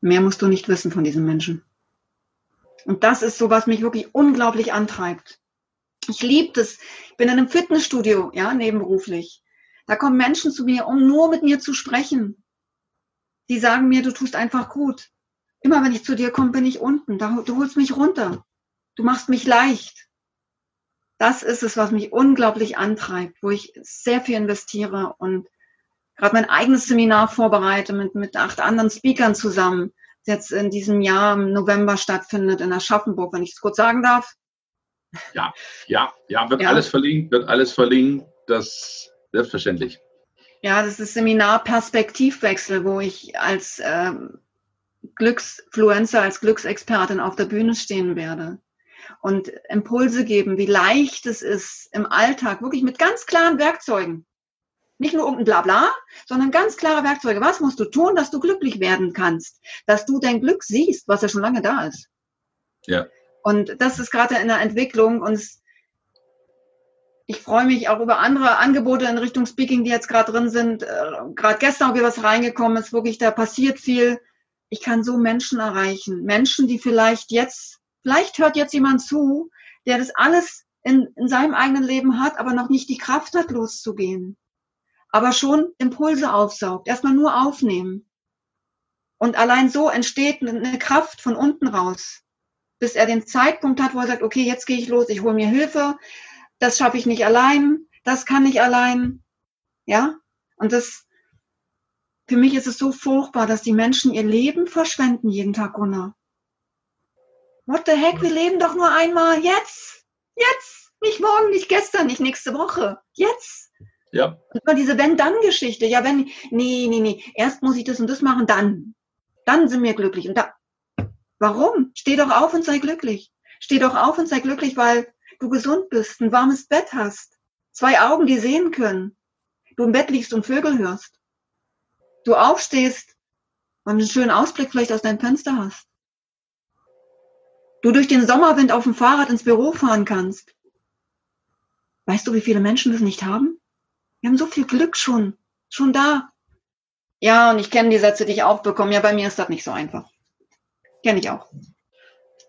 Mehr musst du nicht wissen von diesem Menschen. Und das ist so, was mich wirklich unglaublich antreibt. Ich liebe das. Ich bin in einem Fitnessstudio, ja, nebenberuflich. Da kommen Menschen zu mir, um nur mit mir zu sprechen. Die sagen mir, du tust einfach gut. Immer wenn ich zu dir komme, bin ich unten. Du holst mich runter. Du machst mich leicht. Das ist es, was mich unglaublich antreibt, wo ich sehr viel investiere und gerade mein eigenes Seminar vorbereite mit, mit acht anderen Speakern zusammen, jetzt in diesem Jahr im November stattfindet in Aschaffenburg, wenn ich es kurz sagen darf. Ja, ja, ja, wird ja. alles verlinkt, wird alles verlinkt, das selbstverständlich. Ja, das ist Seminar Perspektivwechsel, wo ich als ähm, Glücksfluencer, als Glücksexpertin auf der Bühne stehen werde und Impulse geben, wie leicht es ist im Alltag, wirklich mit ganz klaren Werkzeugen. Nicht nur irgendein Blabla, sondern ganz klare Werkzeuge. Was musst du tun, dass du glücklich werden kannst? Dass du dein Glück siehst, was ja schon lange da ist. Ja. Und das ist gerade in der Entwicklung und ich freue mich auch über andere Angebote in Richtung Speaking, die jetzt gerade drin sind. Äh, gerade gestern wieder was reingekommen ist, wirklich, da passiert viel. Ich kann so Menschen erreichen. Menschen, die vielleicht jetzt, vielleicht hört jetzt jemand zu, der das alles in, in seinem eigenen Leben hat, aber noch nicht die Kraft hat, loszugehen aber schon Impulse aufsaugt. Erstmal nur aufnehmen. Und allein so entsteht eine Kraft von unten raus, bis er den Zeitpunkt hat, wo er sagt, okay, jetzt gehe ich los, ich hole mir Hilfe, das schaffe ich nicht allein, das kann ich allein. Ja? Und das, für mich ist es so furchtbar, dass die Menschen ihr Leben verschwenden jeden Tag, Gunnar. What the heck, wir leben doch nur einmal, jetzt, jetzt, nicht morgen, nicht gestern, nicht nächste Woche, jetzt. Ja. Immer diese Wenn-Dann-Geschichte. Ja, wenn, nee, nee, nee, erst muss ich das und das machen, dann. Dann sind wir glücklich. Und da, warum? Steh doch auf und sei glücklich. Steh doch auf und sei glücklich, weil du gesund bist, ein warmes Bett hast, zwei Augen, die sehen können, du im Bett liegst und Vögel hörst, du aufstehst und einen schönen Ausblick vielleicht aus deinem Fenster hast, du durch den Sommerwind auf dem Fahrrad ins Büro fahren kannst. Weißt du, wie viele Menschen das nicht haben? Wir haben so viel Glück schon, schon da. Ja, und ich kenne die Sätze, die ich auch bekomme. Ja, bei mir ist das nicht so einfach. Kenne ich auch.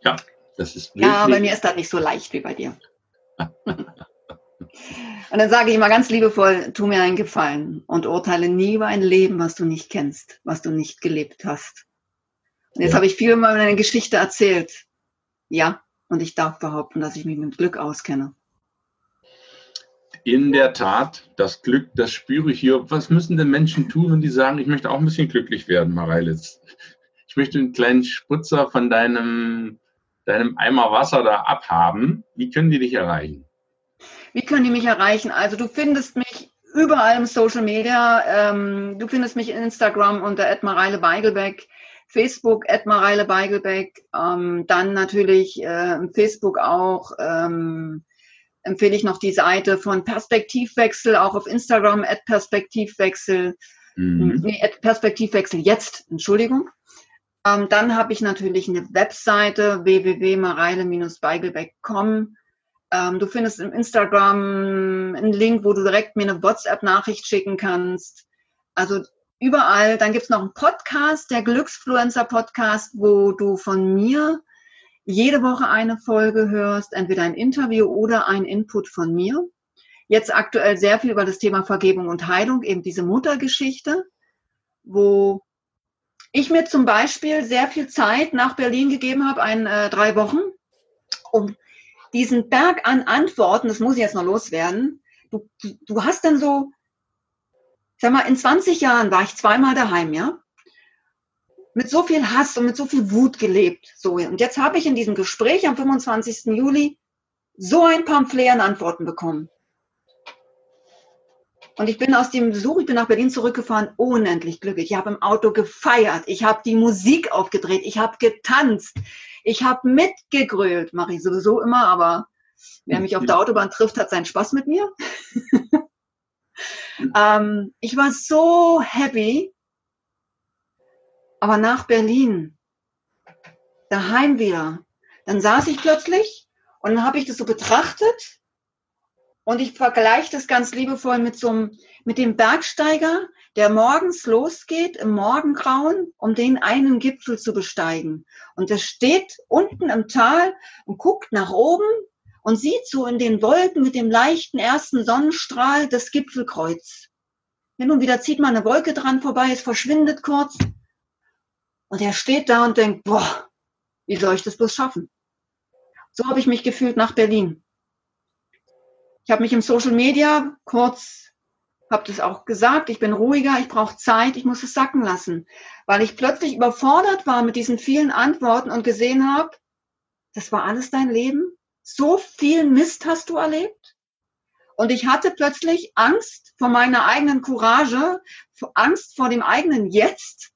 Ja, das ist. Ja, bei mir ist das nicht so leicht wie bei dir. Und dann sage ich immer ganz liebevoll, tu mir einen Gefallen und urteile nie über ein Leben, was du nicht kennst, was du nicht gelebt hast. Und jetzt ja. habe ich viel über meine Geschichte erzählt. Ja, und ich darf behaupten, dass ich mich mit Glück auskenne in der Tat, das Glück, das spüre ich hier. Was müssen denn Menschen tun, wenn die sagen, ich möchte auch ein bisschen glücklich werden, Mareilitz? Ich möchte einen kleinen Spritzer von deinem, deinem Eimer Wasser da abhaben. Wie können die dich erreichen? Wie können die mich erreichen? Also du findest mich überall im Social Media. Ähm, du findest mich in Instagram unter Mareile Beigelbeck, Facebook Mareile Beigelbeck, ähm, dann natürlich äh, Facebook auch ähm, empfehle ich noch die Seite von Perspektivwechsel, auch auf Instagram, at Perspektivwechsel, mhm. nee, at Perspektivwechsel jetzt, Entschuldigung. Ähm, dann habe ich natürlich eine Webseite www.mareile-beigelbeck.com. Ähm, du findest im Instagram einen Link, wo du direkt mir eine WhatsApp-Nachricht schicken kannst. Also überall. Dann gibt es noch einen Podcast, der Glücksfluencer Podcast, wo du von mir jede Woche eine Folge hörst, entweder ein Interview oder ein Input von mir. Jetzt aktuell sehr viel über das Thema Vergebung und Heilung, eben diese Muttergeschichte, wo ich mir zum Beispiel sehr viel Zeit nach Berlin gegeben habe, ein, äh, drei Wochen, um diesen Berg an Antworten, das muss ich jetzt noch loswerden, du, du hast dann so, sag mal, in 20 Jahren war ich zweimal daheim, ja? Mit so viel Hass und mit so viel Wut gelebt. So, und jetzt habe ich in diesem Gespräch am 25. Juli so ein Pamphlet an Antworten bekommen. Und ich bin aus dem Besuch, ich bin nach Berlin zurückgefahren, unendlich glücklich. Ich habe im Auto gefeiert, ich habe die Musik aufgedreht, ich habe getanzt, ich habe mitgegrölt. Mache ich sowieso immer, aber wer mich auf der Autobahn trifft, hat seinen Spaß mit mir. ähm, ich war so happy aber nach Berlin, daheim wieder, dann saß ich plötzlich und dann habe ich das so betrachtet und ich vergleiche das ganz liebevoll mit so einem, mit dem Bergsteiger, der morgens losgeht im Morgengrauen, um den einen Gipfel zu besteigen. Und der steht unten im Tal und guckt nach oben und sieht so in den Wolken mit dem leichten ersten Sonnenstrahl das Gipfelkreuz. Hin und wieder zieht mal eine Wolke dran vorbei, es verschwindet kurz. Und er steht da und denkt, boah, wie soll ich das bloß schaffen? So habe ich mich gefühlt nach Berlin. Ich habe mich im Social Media kurz, habe das auch gesagt, ich bin ruhiger, ich brauche Zeit, ich muss es sacken lassen, weil ich plötzlich überfordert war mit diesen vielen Antworten und gesehen habe, das war alles dein Leben? So viel Mist hast du erlebt? Und ich hatte plötzlich Angst vor meiner eigenen Courage, Angst vor dem eigenen Jetzt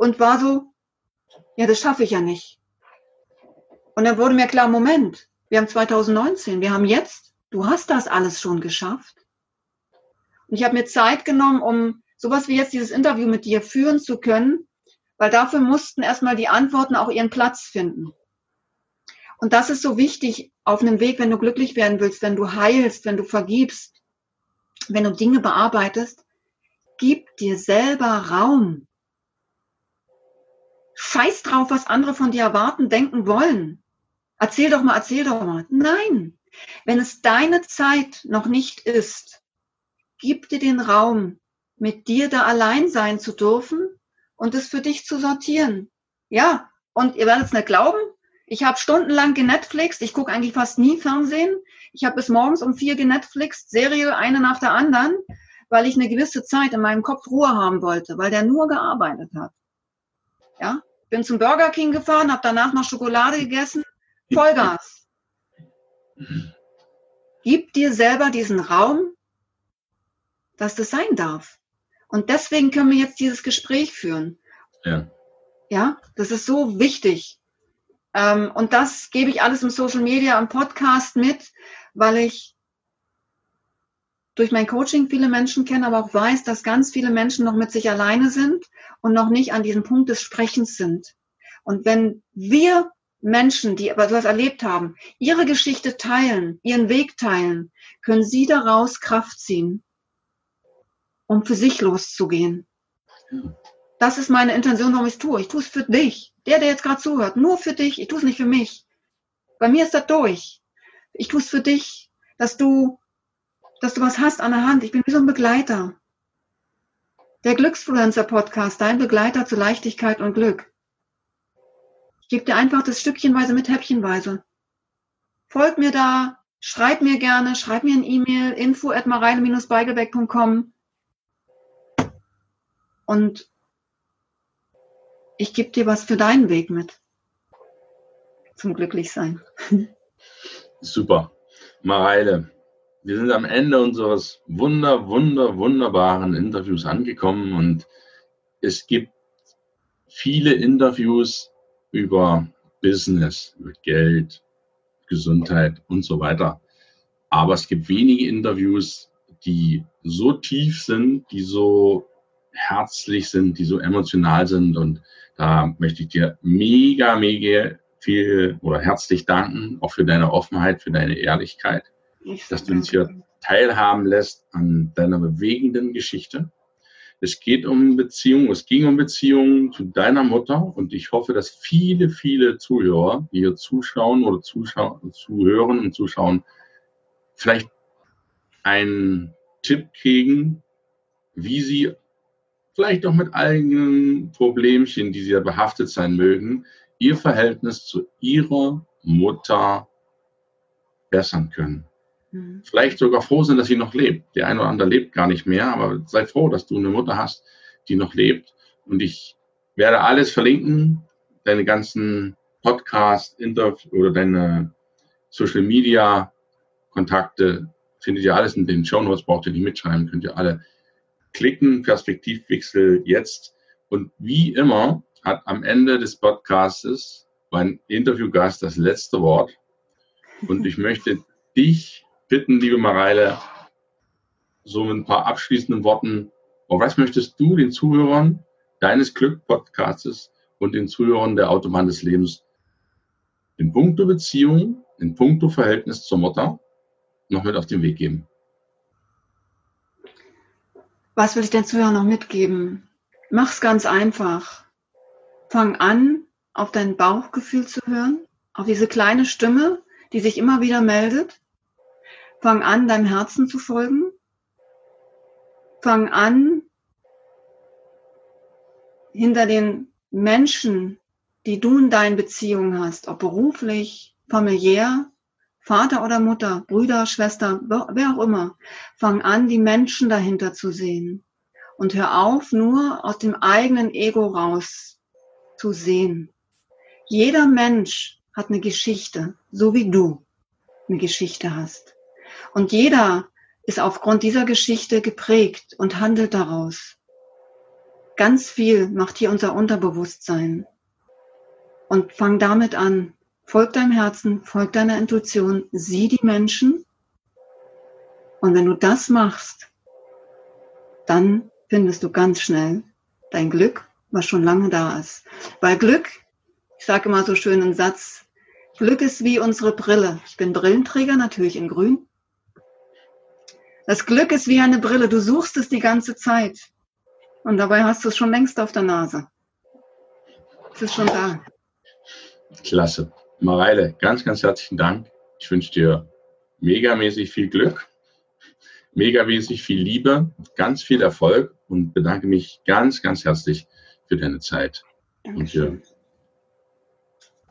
und war so, ja, das schaffe ich ja nicht. Und dann wurde mir klar, Moment, wir haben 2019, wir haben jetzt, du hast das alles schon geschafft. Und ich habe mir Zeit genommen, um sowas wie jetzt dieses Interview mit dir führen zu können, weil dafür mussten erstmal die Antworten auch ihren Platz finden. Und das ist so wichtig auf einem Weg, wenn du glücklich werden willst, wenn du heilst, wenn du vergibst, wenn du Dinge bearbeitest, gib dir selber Raum. Scheiß drauf, was andere von dir erwarten, denken wollen. Erzähl doch mal, erzähl doch mal. Nein, wenn es deine Zeit noch nicht ist, gib dir den Raum, mit dir da allein sein zu dürfen und es für dich zu sortieren. Ja, und ihr werdet es nicht glauben, ich habe stundenlang genetflixt. Ich gucke eigentlich fast nie Fernsehen. Ich habe bis morgens um vier genetflixt, Serie eine nach der anderen, weil ich eine gewisse Zeit in meinem Kopf Ruhe haben wollte, weil der nur gearbeitet hat. Ja, bin zum Burger King gefahren, habe danach noch Schokolade gegessen. Vollgas. Gib dir selber diesen Raum, dass das sein darf. Und deswegen können wir jetzt dieses Gespräch führen. Ja. Ja, das ist so wichtig. Ähm, und das gebe ich alles im Social Media, im Podcast mit, weil ich durch mein Coaching viele Menschen kenne, aber auch weiß, dass ganz viele Menschen noch mit sich alleine sind und noch nicht an diesem Punkt des Sprechens sind. Und wenn wir Menschen, die aber sowas erlebt haben, ihre Geschichte teilen, ihren Weg teilen, können sie daraus Kraft ziehen, um für sich loszugehen. Das ist meine Intention, warum ich es tue. Ich tue es für dich. Der, der jetzt gerade zuhört, nur für dich. Ich tue es nicht für mich. Bei mir ist das durch. Ich tue es für dich, dass du, dass du was hast an der Hand. Ich bin wie so ein Begleiter. Der Glücksfluencer Podcast, dein Begleiter zu Leichtigkeit und Glück. Ich gebe dir einfach das Stückchenweise mit Häppchenweise. Folg mir da, schreib mir gerne, schreib mir ein E-Mail, info at mareile-beigelbeck.com und ich gebe dir was für deinen Weg mit. Zum Glücklichsein. Super. Mareile, wir sind am Ende unseres wunder, wunder, wunderbaren Interviews angekommen und es gibt viele Interviews über Business, über Geld, Gesundheit und so weiter. Aber es gibt wenige Interviews, die so tief sind, die so herzlich sind, die so emotional sind und da möchte ich dir mega, mega viel oder herzlich danken, auch für deine Offenheit, für deine Ehrlichkeit, dass du uns hier teilhaben lässt an deiner bewegenden Geschichte. Es geht um Beziehungen, es ging um Beziehungen zu deiner Mutter und ich hoffe, dass viele, viele Zuhörer, die hier zuschauen oder zuschauen, zuhören und zuschauen, vielleicht einen Tipp kriegen, wie sie vielleicht auch mit eigenen Problemchen, die sie ja behaftet sein mögen, ihr Verhältnis zu ihrer Mutter bessern können. Mhm. Vielleicht sogar froh sind, dass sie noch lebt. Der eine oder andere lebt gar nicht mehr, aber sei froh, dass du eine Mutter hast, die noch lebt. Und ich werde alles verlinken, deine ganzen Podcast, Interview oder deine Social Media Kontakte, findet ihr alles in den Show Notes, braucht ihr nicht mitschreiben, könnt ihr alle klicken, Perspektivwechsel jetzt. Und wie immer hat am Ende des Podcastes mein Interviewgast das letzte Wort. Und ich möchte dich bitten, liebe Mareile, so mit ein paar abschließenden Worten, auf was möchtest du den Zuhörern deines Glück-Podcastes und den Zuhörern der Autobahn des Lebens in puncto Beziehung, in puncto Verhältnis zur Mutter noch mit auf den Weg geben? Was will ich den Zuhörern noch mitgeben? Mach's ganz einfach. Fang an, auf dein Bauchgefühl zu hören, auf diese kleine Stimme, die sich immer wieder meldet. Fang an, deinem Herzen zu folgen. Fang an, hinter den Menschen, die du in deinen Beziehungen hast, ob beruflich, familiär, Vater oder Mutter, Brüder, Schwester, wer auch immer, fang an, die Menschen dahinter zu sehen. Und hör auf, nur aus dem eigenen Ego raus zu sehen. Jeder Mensch hat eine Geschichte, so wie du eine Geschichte hast. Und jeder ist aufgrund dieser Geschichte geprägt und handelt daraus. Ganz viel macht hier unser Unterbewusstsein. Und fang damit an. Folg deinem Herzen, folg deiner Intuition, sieh die Menschen. Und wenn du das machst, dann findest du ganz schnell dein Glück, was schon lange da ist. Weil Glück, ich sage immer so schön einen Satz, Glück ist wie unsere Brille. Ich bin Brillenträger, natürlich in grün. Das Glück ist wie eine Brille. Du suchst es die ganze Zeit. Und dabei hast du es schon längst auf der Nase. Es ist schon da. Klasse. Mareile, ganz, ganz herzlichen Dank. Ich wünsche dir megamäßig viel Glück, megamäßig viel Liebe, ganz viel Erfolg und bedanke mich ganz, ganz herzlich für deine Zeit. Dankeschön. Und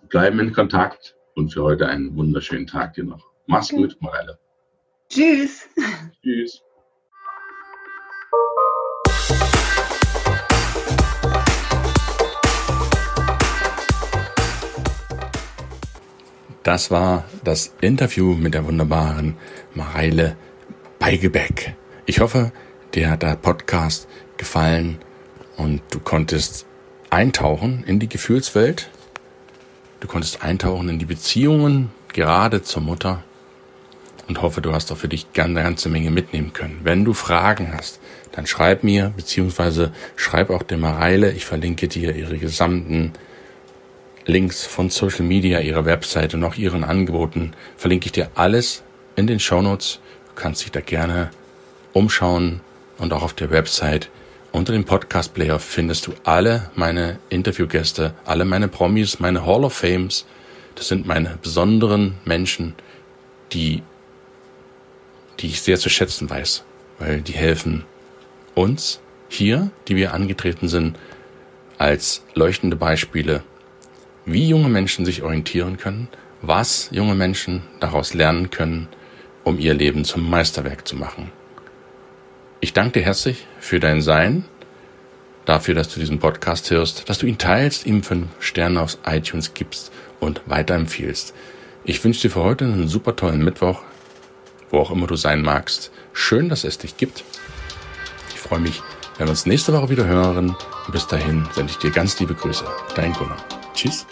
wir bleiben in Kontakt und für heute einen wunderschönen Tag dir noch. Mach's okay. gut, Mareile. Tschüss. Tschüss. Das war das Interview mit der wunderbaren Mareile Beigebeck. Ich hoffe, dir hat der Podcast gefallen und du konntest eintauchen in die Gefühlswelt. Du konntest eintauchen in die Beziehungen, gerade zur Mutter. Und hoffe, du hast auch für dich eine ganze Menge mitnehmen können. Wenn du Fragen hast, dann schreib mir, beziehungsweise schreib auch der Mareile. Ich verlinke dir ihre gesamten Links von Social Media, ihrer Webseite und auch ihren Angeboten verlinke ich dir alles in den Show Notes. Du kannst dich da gerne umschauen und auch auf der Website. Unter dem Podcast Player findest du alle meine Interviewgäste, alle meine Promis, meine Hall of Fames. Das sind meine besonderen Menschen, die, die ich sehr zu schätzen weiß, weil die helfen uns hier, die wir angetreten sind, als leuchtende Beispiele wie junge Menschen sich orientieren können, was junge Menschen daraus lernen können, um ihr Leben zum Meisterwerk zu machen. Ich danke dir herzlich für dein Sein, dafür, dass du diesen Podcast hörst, dass du ihn teilst, ihm fünf Sterne auf iTunes gibst und weiterempfiehlst. Ich wünsche dir für heute einen super tollen Mittwoch, wo auch immer du sein magst. Schön, dass es dich gibt. Ich freue mich, wenn wir uns nächste Woche wieder hören. Und bis dahin sende ich dir ganz liebe Grüße. Dein Gunnar. Tschüss.